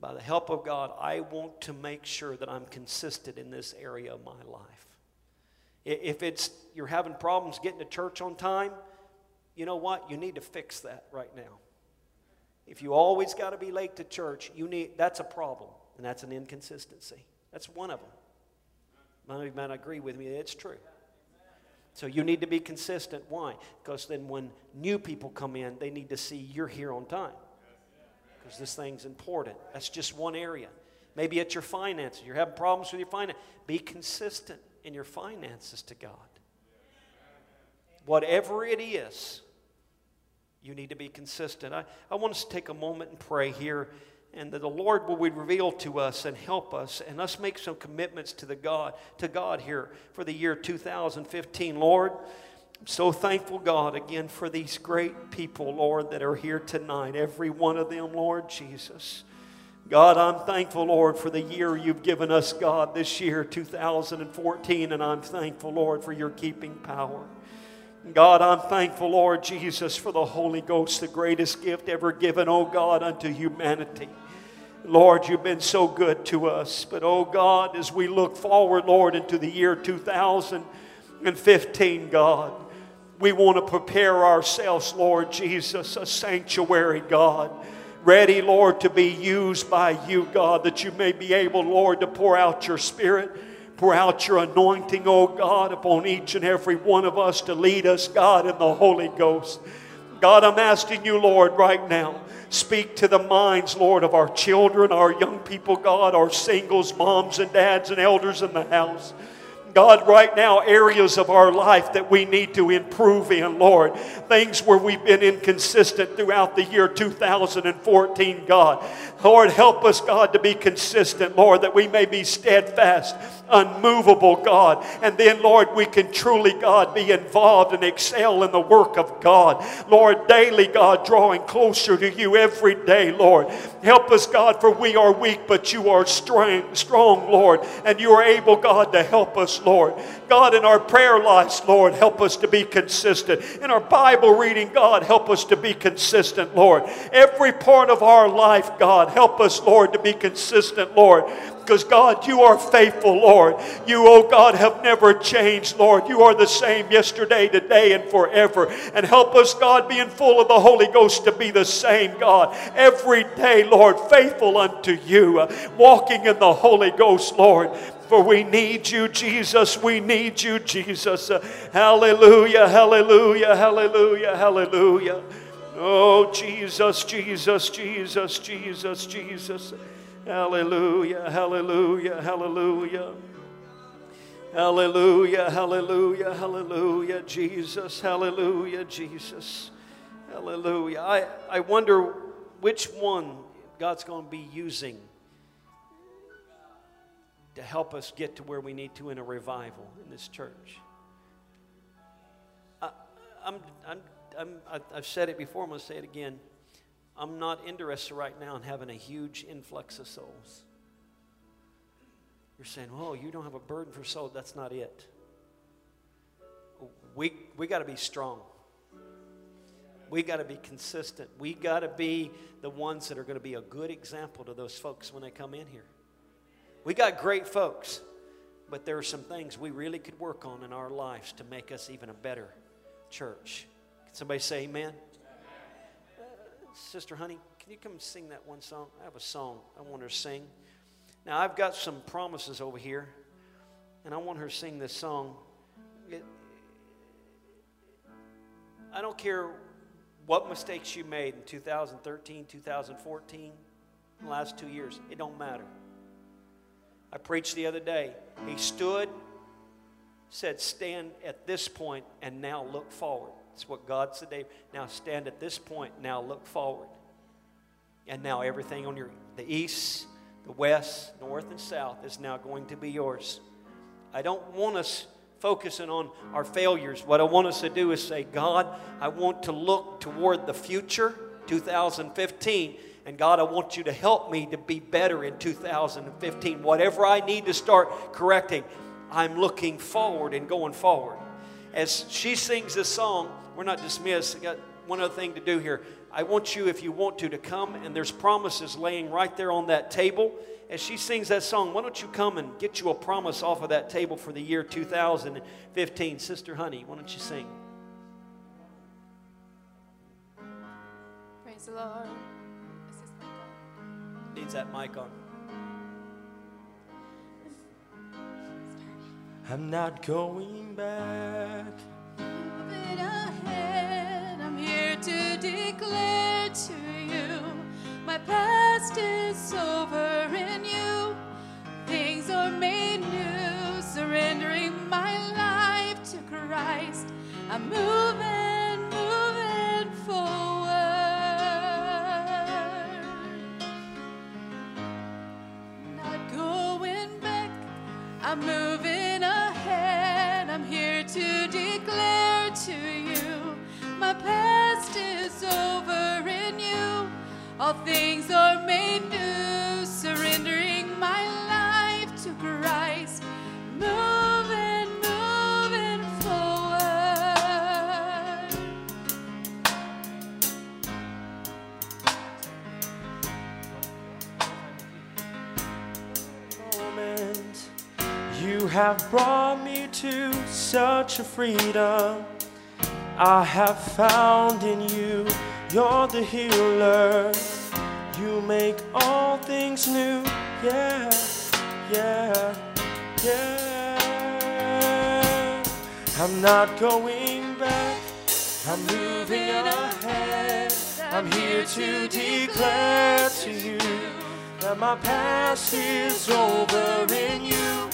by the help of God, I want to make sure that I'm consistent in this area of my life. If it's you're having problems getting to church on time, you know what? You need to fix that right now. If you always got to be late to church, you need that's a problem, and that's an inconsistency. That's one of them. Many of you might agree with me, it's true. So you need to be consistent. Why? Because then when new people come in, they need to see you're here on time. Because this thing's important. That's just one area. Maybe it's your finances. You're having problems with your finances. Be consistent in your finances to God. Whatever it is, you need to be consistent. I, I want us to take a moment and pray here, and that the Lord will reveal to us and help us, and us make some commitments to the God to God here for the year 2015. Lord, I'm so thankful, God, again for these great people, Lord, that are here tonight. Every one of them, Lord Jesus. God, I'm thankful, Lord, for the year you've given us, God, this year, 2014, and I'm thankful, Lord, for your keeping power. God, I'm thankful, Lord Jesus, for the Holy Ghost, the greatest gift ever given, oh God, unto humanity. Lord, you've been so good to us. But, oh God, as we look forward, Lord, into the year 2015, God, we want to prepare ourselves, Lord Jesus, a sanctuary, God ready, Lord, to be used by you, God, that you may be able, Lord, to pour out your Spirit, pour out your anointing, oh God, upon each and every one of us to lead us, God, in the Holy Ghost. God, I'm asking you, Lord, right now, speak to the minds, Lord, of our children, our young people, God, our singles, moms and dads and elders in the house. God, right now, areas of our life that we need to improve in, Lord. Things where we've been inconsistent throughout the year 2014, God. Lord, help us, God, to be consistent, Lord, that we may be steadfast, unmovable, God. And then, Lord, we can truly, God, be involved and excel in the work of God. Lord, daily, God, drawing closer to you every day, Lord. Help us, God, for we are weak, but you are strong, strong, Lord. And you are able, God, to help us, Lord. God, in our prayer lives, Lord, help us to be consistent. In our Bible reading, God, help us to be consistent, Lord. Every part of our life, God, help us, Lord, to be consistent, Lord. Because, God, you are faithful, Lord. You, oh God, have never changed, Lord. You are the same yesterday, today, and forever. And help us, God, being full of the Holy Ghost, to be the same, God, every day, Lord, faithful unto you, uh, walking in the Holy Ghost, Lord. For we need you, Jesus. We need you, Jesus. Uh, hallelujah, hallelujah, hallelujah, hallelujah. Oh, Jesus, Jesus, Jesus, Jesus, Jesus. Hallelujah, hallelujah, hallelujah. Hallelujah, hallelujah, hallelujah, Jesus, hallelujah, Jesus, hallelujah. I, I wonder which one God's going to be using to help us get to where we need to in a revival in this church. I, I'm, I'm, I'm, I've said it before, I'm going to say it again. I'm not interested right now in having a huge influx of souls. You're saying, oh, you don't have a burden for souls. That's not it. We, we got to be strong. We got to be consistent. We got to be the ones that are going to be a good example to those folks when they come in here. We got great folks, but there are some things we really could work on in our lives to make us even a better church. Can somebody say amen? Sister Honey, can you come sing that one song? I have a song I want her to sing. Now, I've got some promises over here, and I want her to sing this song. It, I don't care what mistakes you made in 2013, 2014, the last two years. It don't matter. I preached the other day. He stood, said, Stand at this point and now look forward. That's what God said. Dave. Now stand at this point, now look forward. And now everything on your the east, the west, north, and south is now going to be yours. I don't want us focusing on our failures. What I want us to do is say, God, I want to look toward the future, 2015 and God, I want you to help me to be better in 2015. Whatever I need to start correcting, I'm looking forward and going forward. As she sings this song, we're not dismissed. I got one other thing to do here. I want you, if you want to, to come, and there's promises laying right there on that table. As she sings that song, why don't you come and get you a promise off of that table for the year 2015? Sister Honey, why don't you sing? Praise the Lord needs that mic on. I'm not going back. I'm here to declare to you my past is over in you. Things are made new, surrendering my life to Christ. I'm moving, moving forward. Not going back. I'm moving ahead. I'm here to to you my past is over in you. All things are made new, surrendering my life to Christ. Moving, moving forward. You have brought me to such a freedom. I have found in you, you're the healer. You make all things new, yeah, yeah, yeah. I'm not going back, I'm moving ahead. I'm here to declare to you that my past is over in you.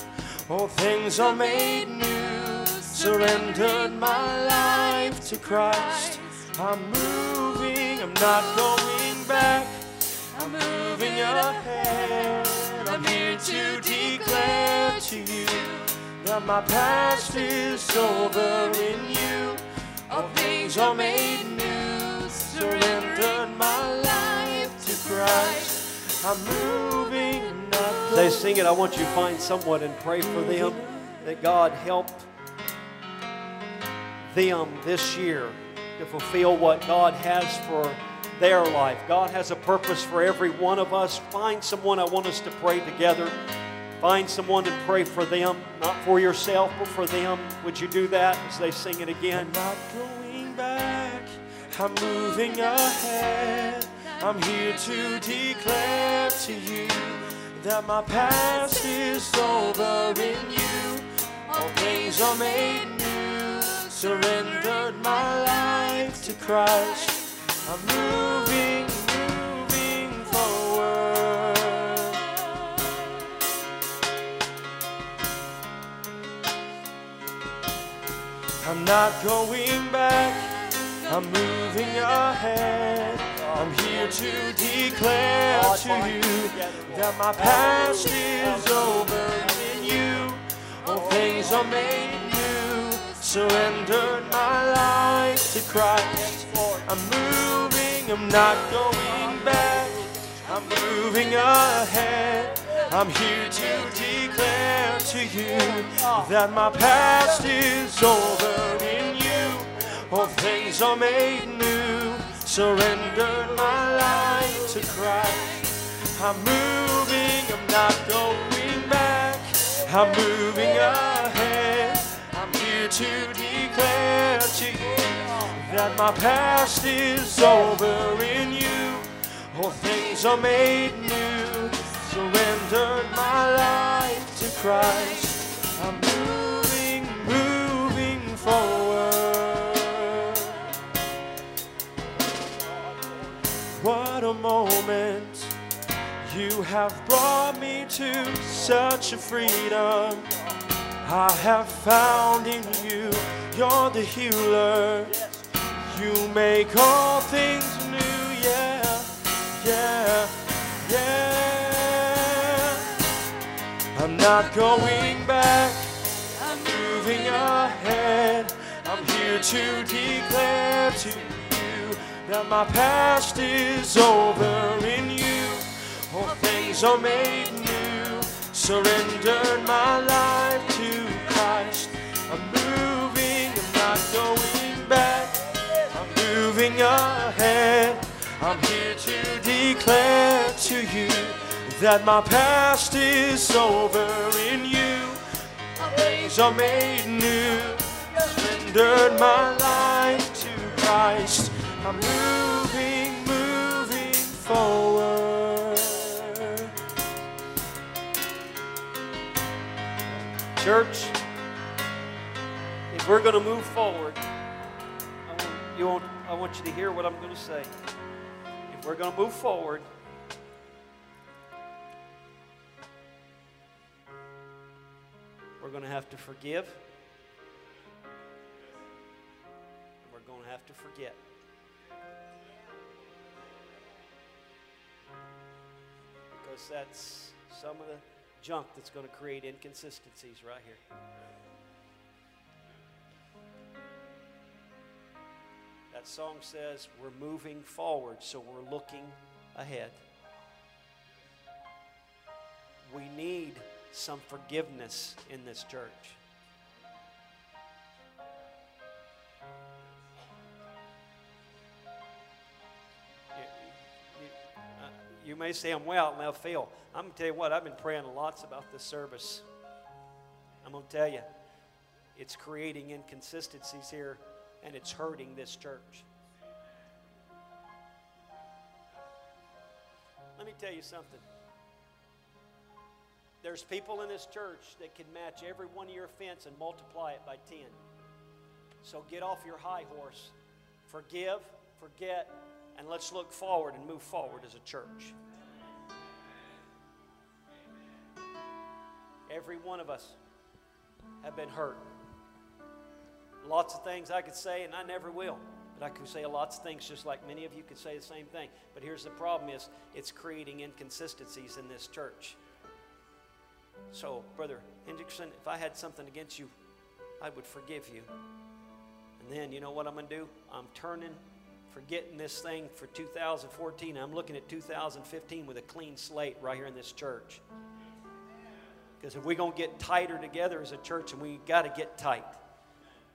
All things are made new. Surrendered my life to Christ. I'm moving, I'm not going back. I'm moving ahead. I'm here to declare to you that my past is over in you. All things are made new. Surrendered my life to Christ. I'm moving they sing it, I want you to find someone and pray for them. that God help them this year to fulfill what God has for their life. God has a purpose for every one of us. Find someone I want us to pray together. Find someone to pray for them, not for yourself, but for them. Would you do that as they sing it again? I'm not going back, I'm moving ahead. I'm here to declare to you that my past is over in you. All things are made new. Surrendered my life to Christ. I'm moving, moving forward. I'm not going back, I'm moving ahead. I'm here to declare to you that my past is over in you. All things are made new. Surrendered my life to Christ. I'm moving, I'm not going back. I'm moving ahead. I'm here to declare to you that my past is over in you. All things are made new. Surrendered my life to Christ. I'm moving, I'm not going back. I'm moving ahead. Here to declare to you that my past is over in you. All things are made new. Surrendered my life to Christ. I'm moving, moving forward. What a moment. You have brought me to such a freedom. I have found in you, you're the healer. You make all things new, yeah, yeah, yeah. I'm not going back, I'm moving ahead. I'm here to declare to you that my past is over in you. All things are made new. Surrendered my life to Christ. I'm moving, I'm not going back. I'm moving ahead. I'm here to declare to you that my past is over in you. All things are made new. Surrendered my life to Christ. I'm moving, moving forward. Church, if we're going to move forward, I want, you want, I want you to hear what I'm going to say. If we're going to move forward, we're going to have to forgive. And we're going to have to forget. Because that's some of the junk that's going to create inconsistencies right here. That song says we're moving forward, so we're looking ahead. We need some forgiveness in this church. You may say I'm way out in left field. I'm going to tell you what, I've been praying lots about this service. I'm going to tell you, it's creating inconsistencies here and it's hurting this church. Let me tell you something. There's people in this church that can match every one of your offense and multiply it by 10. So get off your high horse. Forgive, forget, and let's look forward and move forward as a church. Every one of us have been hurt. Lots of things I could say, and I never will. But I can say lots of things just like many of you could say the same thing. But here's the problem is it's creating inconsistencies in this church. So, Brother Hendrickson, if I had something against you, I would forgive you. And then, you know what I'm going to do? I'm turning, forgetting this thing for 2014. I'm looking at 2015 with a clean slate right here in this church. Because if we're going to get tighter together as a church, and we got to get tight.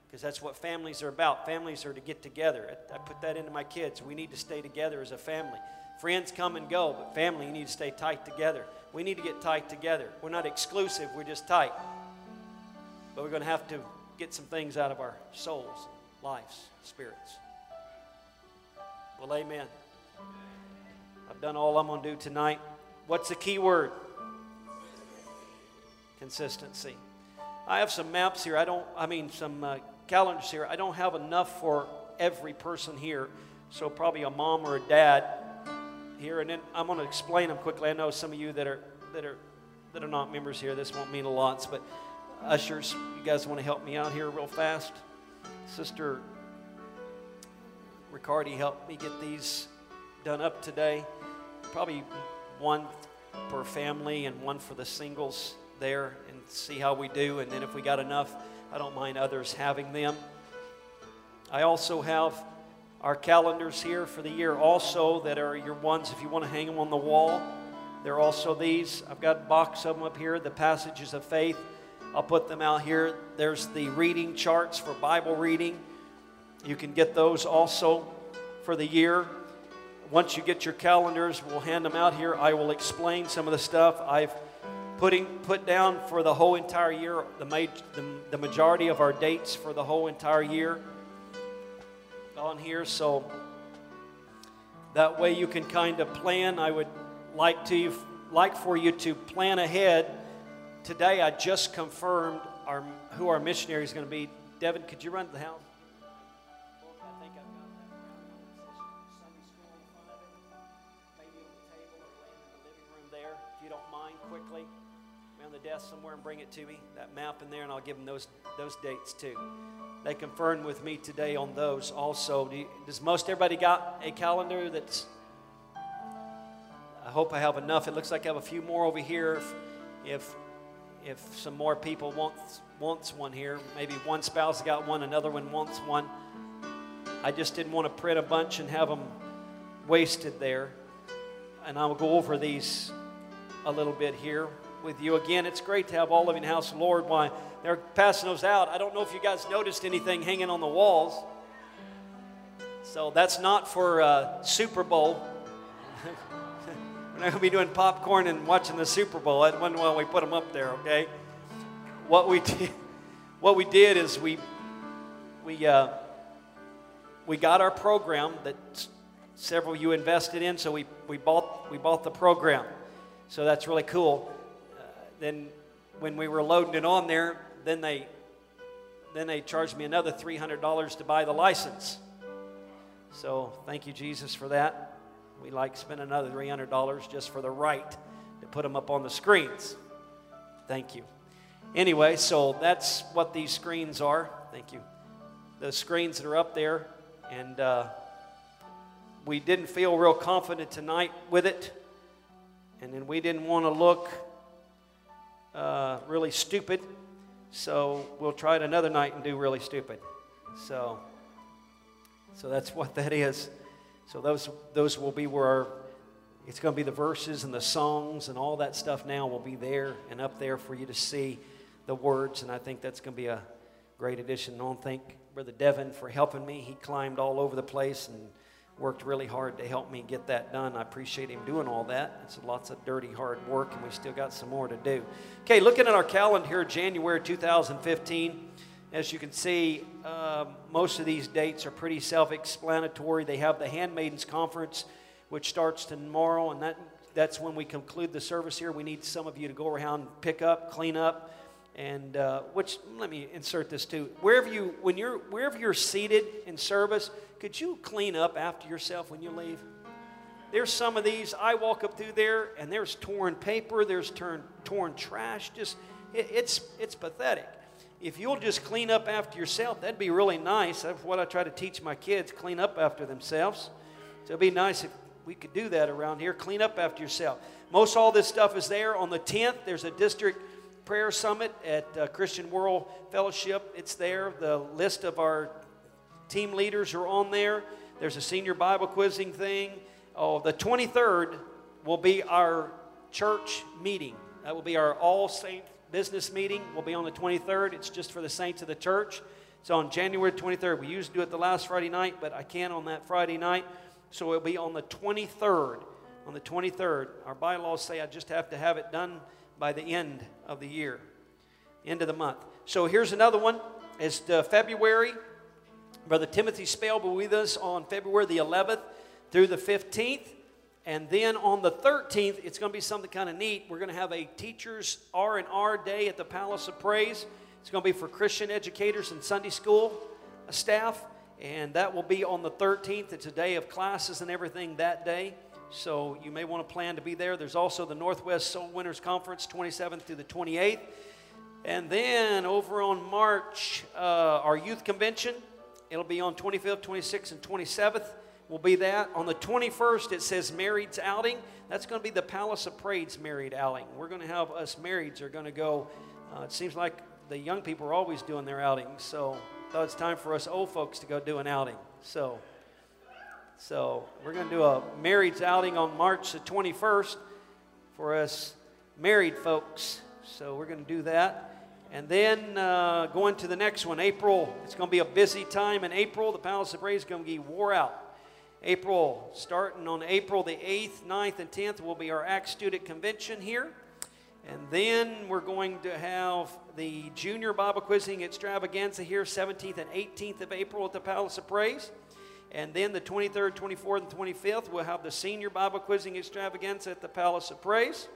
Because that's what families are about. Families are to get together. I, I put that into my kids. We need to stay together as a family. Friends come and go, but family, you need to stay tight together. We need to get tight together. We're not exclusive, we're just tight. But we're going to have to get some things out of our souls, lives, spirits. Well, amen. I've done all I'm going to do tonight. What's the key word? Consistency. I have some maps here. I don't, I mean, some uh, calendars here. I don't have enough for every person here. So, probably a mom or a dad here. And then I'm going to explain them quickly. I know some of you that are, that are, that are not members here, this won't mean a lot, but ushers, you guys want to help me out here real fast? Sister Riccardi helped me get these done up today. Probably one per family and one for the singles there and see how we do. And then if we got enough, I don't mind others having them. I also have our calendars here for the year also that are your ones if you want to hang them on the wall. There are also these. I've got a box of them up here, the passages of faith. I'll put them out here. There's the reading charts for Bible reading. You can get those also for the year. Once you get your calendars, we'll hand them out here. I will explain some of the stuff I've putting put down for the whole entire year, the, the, the majority of our dates for the whole entire year on here. So that way you can kind of plan. I would like to like for you to plan ahead. Today I just confirmed our who our missionary is going to be. Devin, could you run to the house? Desk somewhere and bring it to me, that map in there, and I'll give them those, those dates too. They confirmed with me today on those also. Do you, does most everybody got a calendar that's. I hope I have enough. It looks like I have a few more over here. If, if, if some more people want, wants one here, maybe one spouse got one, another one wants one. I just didn't want to print a bunch and have them wasted there. And I'll go over these a little bit here with you again. It's great to have all the house, Lord. Why they're passing those out. I don't know if you guys noticed anything hanging on the walls. So that's not for uh, Super Bowl. We're not going to be doing popcorn and watching the Super Bowl. That wasn't why we put them up there, okay? What we did, what we did is we we uh, we got our program that several you invested in. So we we bought we bought the program. So that's really cool then when we were loading it on there, then they then they charged me another $300 to buy the license. So thank you, Jesus, for that. We like spend another $300 just for the right to put them up on the screens. Thank you. Anyway, so that's what these screens are. Thank you. The screens that are up there, and uh, we didn't feel real confident tonight with it, and then we didn't want to look uh, really stupid. So we'll try it another night and do really stupid. So, so that's what that is. So those those will be where our, it's going to be the verses and the songs and all that stuff. Now will be there and up there for you to see the words, and I think that's going to be a great addition. I don't thank Brother Devin for helping me. He climbed all over the place and worked really hard to help me get that done. I appreciate him doing all that. It's lots of dirty, hard work, and we still got some more to do. Okay, looking at our calendar here, January 2015. As you can see, uh, most of these dates are pretty self explanatory. They have the Handmaidens Conference, which starts tomorrow, and that, that's when we conclude the service here. We need some of you to go around, pick up, clean up, and uh, which let me insert this too. Wherever you when you're wherever you're seated in service, could you clean up after yourself when you leave? There's some of these. I walk up through there, and there's torn paper. There's torn torn trash. Just it, it's it's pathetic. If you'll just clean up after yourself, that'd be really nice. That's what I try to teach my kids: clean up after themselves. So it'd be nice if we could do that around here. Clean up after yourself. Most all this stuff is there. On the 10th, there's a district prayer summit at uh, Christian World Fellowship. It's there. The list of our team leaders are on there. There's a senior Bible quizzing thing. Oh, the 23rd will be our church meeting. That will be our All Saints business meeting will be on the 23rd. It's just for the saints of the church. It's on January 23rd. We used to do it the last Friday night, but I can't on that Friday night. So it'll be on the 23rd. On the 23rd. Our bylaws say I just have to have it done by the end of the year, end of the month. So here's another one. It's uh, February. Brother Timothy Spell will be with us on February the 11th through the 15th. And then on the 13th, it's going to be something kind of neat. We're going to have a teachers R&R day at the Palace of Praise. It's going to be for Christian educators and Sunday school staff, and that will be on the 13th. It's a day of classes and everything that day. So you may want to plan to be there. There's also the Northwest Soul Winners Conference, 27th through the 28th. And then over on March, uh, our youth convention. It'll be on 25th, 26th, and 27th will be that. On the 21st, it says Married's Outing. That's going to be the Palace of Praise Married Outing. We're going to have us marrieds are going to go. Uh, it seems like the young people are always doing their outings, so thought it's time for us old folks to go do an outing. So, so we're going to do a married's outing on March the 21st for us married folks. So we're going to do that. And then uh, going to the next one, April. It's going to be a busy time in April. The Palace of Praise is going to be wore out. April, starting on April the 8th, 9th, and 10th, will be our Acts Student Convention here. And then we're going to have the Junior Bible Quizzing Extravaganza here, 17th and 18th of April at the Palace of Praise. And then the 23rd, 24th, and 25th, we'll have the Senior Bible Quizzing Extravaganza at the Palace of Praise.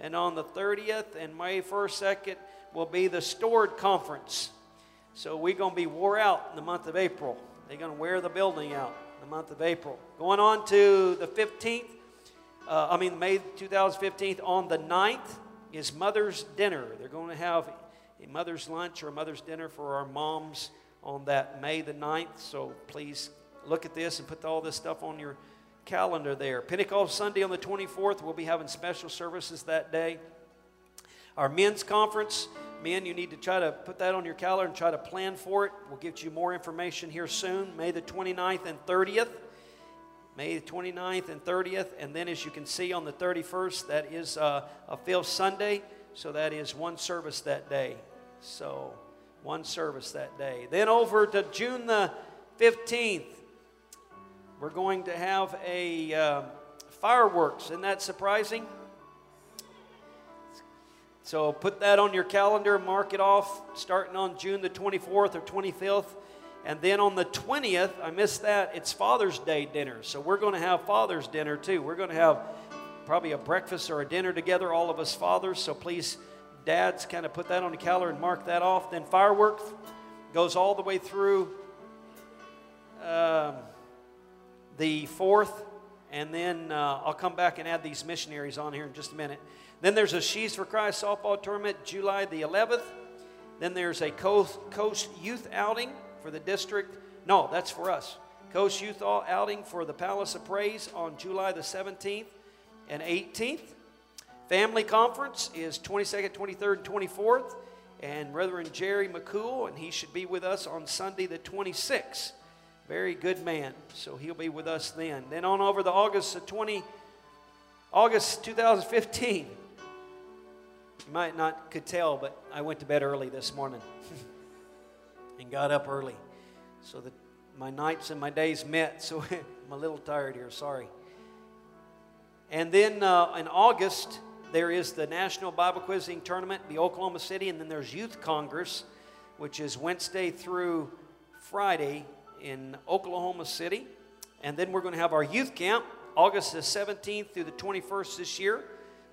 And on the 30th and May 1st, 2nd, will be the Stored Conference. So we're going to be wore out in the month of April. They're going to wear the building out in the month of April. Going on to the 15th, uh, I mean, May 2015, on the 9th is Mother's Dinner. They're going to have a Mother's Lunch or a Mother's Dinner for our moms on that May the 9th. So please look at this and put all this stuff on your calendar there. Pentecost Sunday on the 24th, we'll be having special services that day. Our men's conference, men, you need to try to put that on your calendar and try to plan for it. We'll get you more information here soon, May the 29th and 30th. May the 29th and 30th. And then, as you can see on the 31st, that is uh, a fifth Sunday. So that is one service that day. So, one service that day. Then over to June the 15th, we're going to have a uh, fireworks. Isn't that surprising? So put that on your calendar, mark it off starting on June the 24th or 25th. And then on the 20th, I missed that, it's Father's Day dinner. So we're going to have Father's dinner too. We're going to have probably a breakfast or a dinner together, all of us fathers. So please, dads, kind of put that on the calendar and mark that off. Then fireworks goes all the way through um, the 4th. And then uh, I'll come back and add these missionaries on here in just a minute. Then there's a Sheaves for Christ softball tournament July the 11th. Then there's a Coast, Coast Youth outing for the district. No, that's for us. Coast Youth outing for the Palace of Praise on July the 17th and 18th. Family conference is 22nd, 23rd, and 24th. And Reverend Jerry McCool, and he should be with us on Sunday the 26th. Very good man. So he'll be with us then. Then on over to August the 20, August 2015. You might not could tell, but I went to bed early this morning and got up early. So that my nights and my days met. So I'm a little tired here, sorry. And then uh, in August, there is the National Bible Quizzing Tournament, the Oklahoma City, and then there's Youth Congress, which is Wednesday through Friday in Oklahoma City. And then we're going to have our youth camp August the 17th through the 21st this year.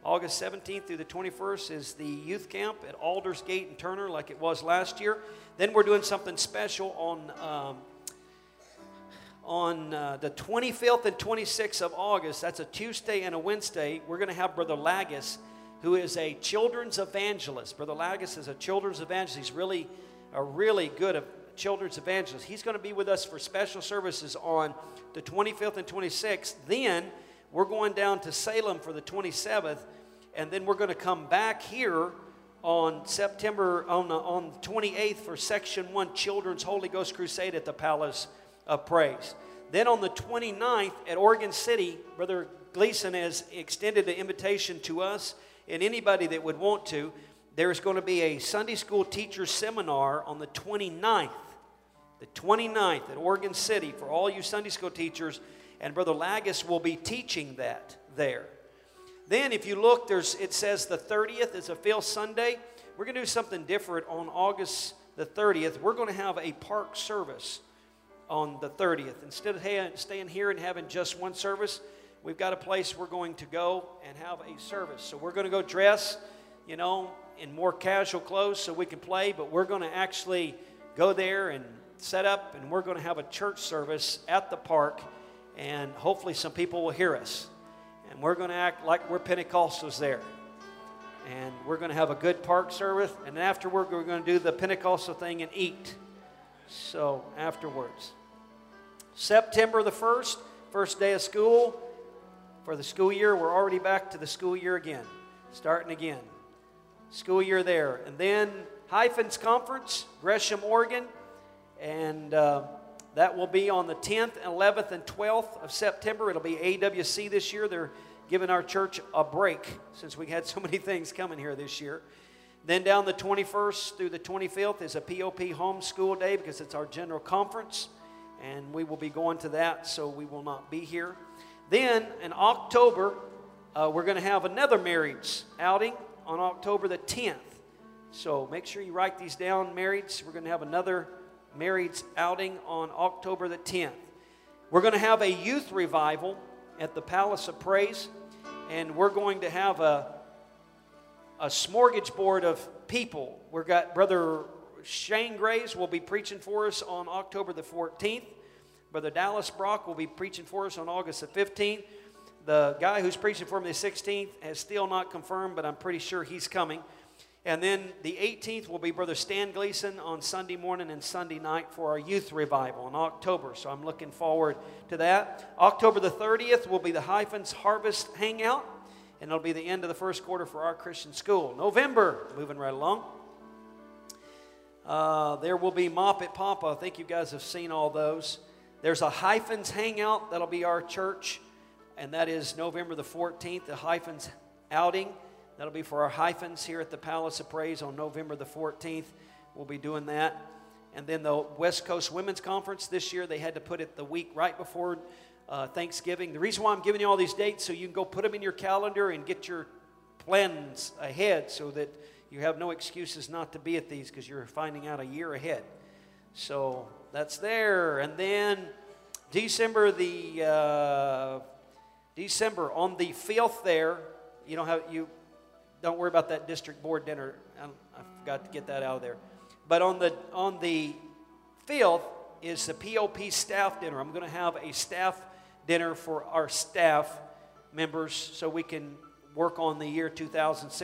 August 17th through the 21st is the youth camp at Aldersgate and Turner, like it was last year. Then we're doing something special on um, on uh, the 25th and 26th of August. That's a Tuesday and a Wednesday. We're going to have Brother Lagus, who is a children's evangelist. Brother Lagus is a children's evangelist. He's really a really good children's evangelist. He's going to be with us for special services on the 25th and 26th. Then we're going down to Salem for the 27th and then we're going to come back here on September on the, on 28th for Section 1 Children's Holy Ghost Crusade at the Palace of Praise. Then on the 29th at Oregon City, Brother Gleason has extended the invitation to us and anybody that would want to. there's going to be a Sunday school teacher seminar on the 29th. The 29th at Oregon City for all you Sunday school teachers, and Brother Lagus will be teaching that there. Then, if you look, there's it says the 30th is a Phil Sunday. We're going to do something different on August the 30th. We're going to have a park service on the 30th. Instead of staying here and having just one service, we've got a place we're going to go and have a service. So we're going to go dress, you know, in more casual clothes so we can play, but we're going to actually go there and set up and we're going to have a church service at the park and hopefully some people will hear us. And we're going to act like we're Pentecostals there. And we're going to have a good park service. And afterward, we're going to do the Pentecostal thing and eat. So, afterwards. September the 1st, first day of school. For the school year, we're already back to the school year again, starting again. School year there. And then Hyphens Conference, Gresham, Oregon. And uh, that will be on the 10th, 11th, and 12th of September. It'll be AWC this year. They're giving our church a break since we had so many things coming here this year. Then down the 21st through the 25th is a POP homeschool day because it's our general conference, and we will be going to that, so we will not be here. Then in October, uh, we're going to have another marriage outing on October the 10th. So make sure you write these down, marrieds. We're going to have another marrieds outing on October the 10th. We're going to have a youth revival at the Palace of Praise, and we're going to have a, a smorgasbord of people. We've got Brother Shane Graves will be preaching for us on October the 14th. Brother Dallas Brock will be preaching for us on August the 15th. The guy who's preaching for me the 16th has still not confirmed, but I'm pretty sure he's coming. And then the 18th will be Brother Stan Gleason on Sunday morning and Sunday night for our youth revival in October. So I'm looking forward to that. October the 30th will be the Hyphens Harvest Hangout, and it'll be the end of the first quarter for our Christian school. November, moving right along. Uh, there will be Mop at Papa. I think you guys have seen all those. There's a Hyphens Hangout. That'll be our church, and that is November the 14th, the Hyphens outing. That'll be for our hyphens here at the Palace of Praise on November the 14th. We'll be doing that. And then the West Coast Women's Conference this year, they had to put it the week right before uh, Thanksgiving. The reason why I'm giving you all these dates so you can go put them in your calendar and get your plans ahead so that you have no excuses not to be at these because you're finding out a year ahead. So that's there. And then December the uh, December on the 5th there, you don't have you don't worry about that district board dinner. I, forgot to get that out of there. But on the on the fifth is the POP staff dinner. I'm going to have a staff dinner for our staff members so we can work on the year 2006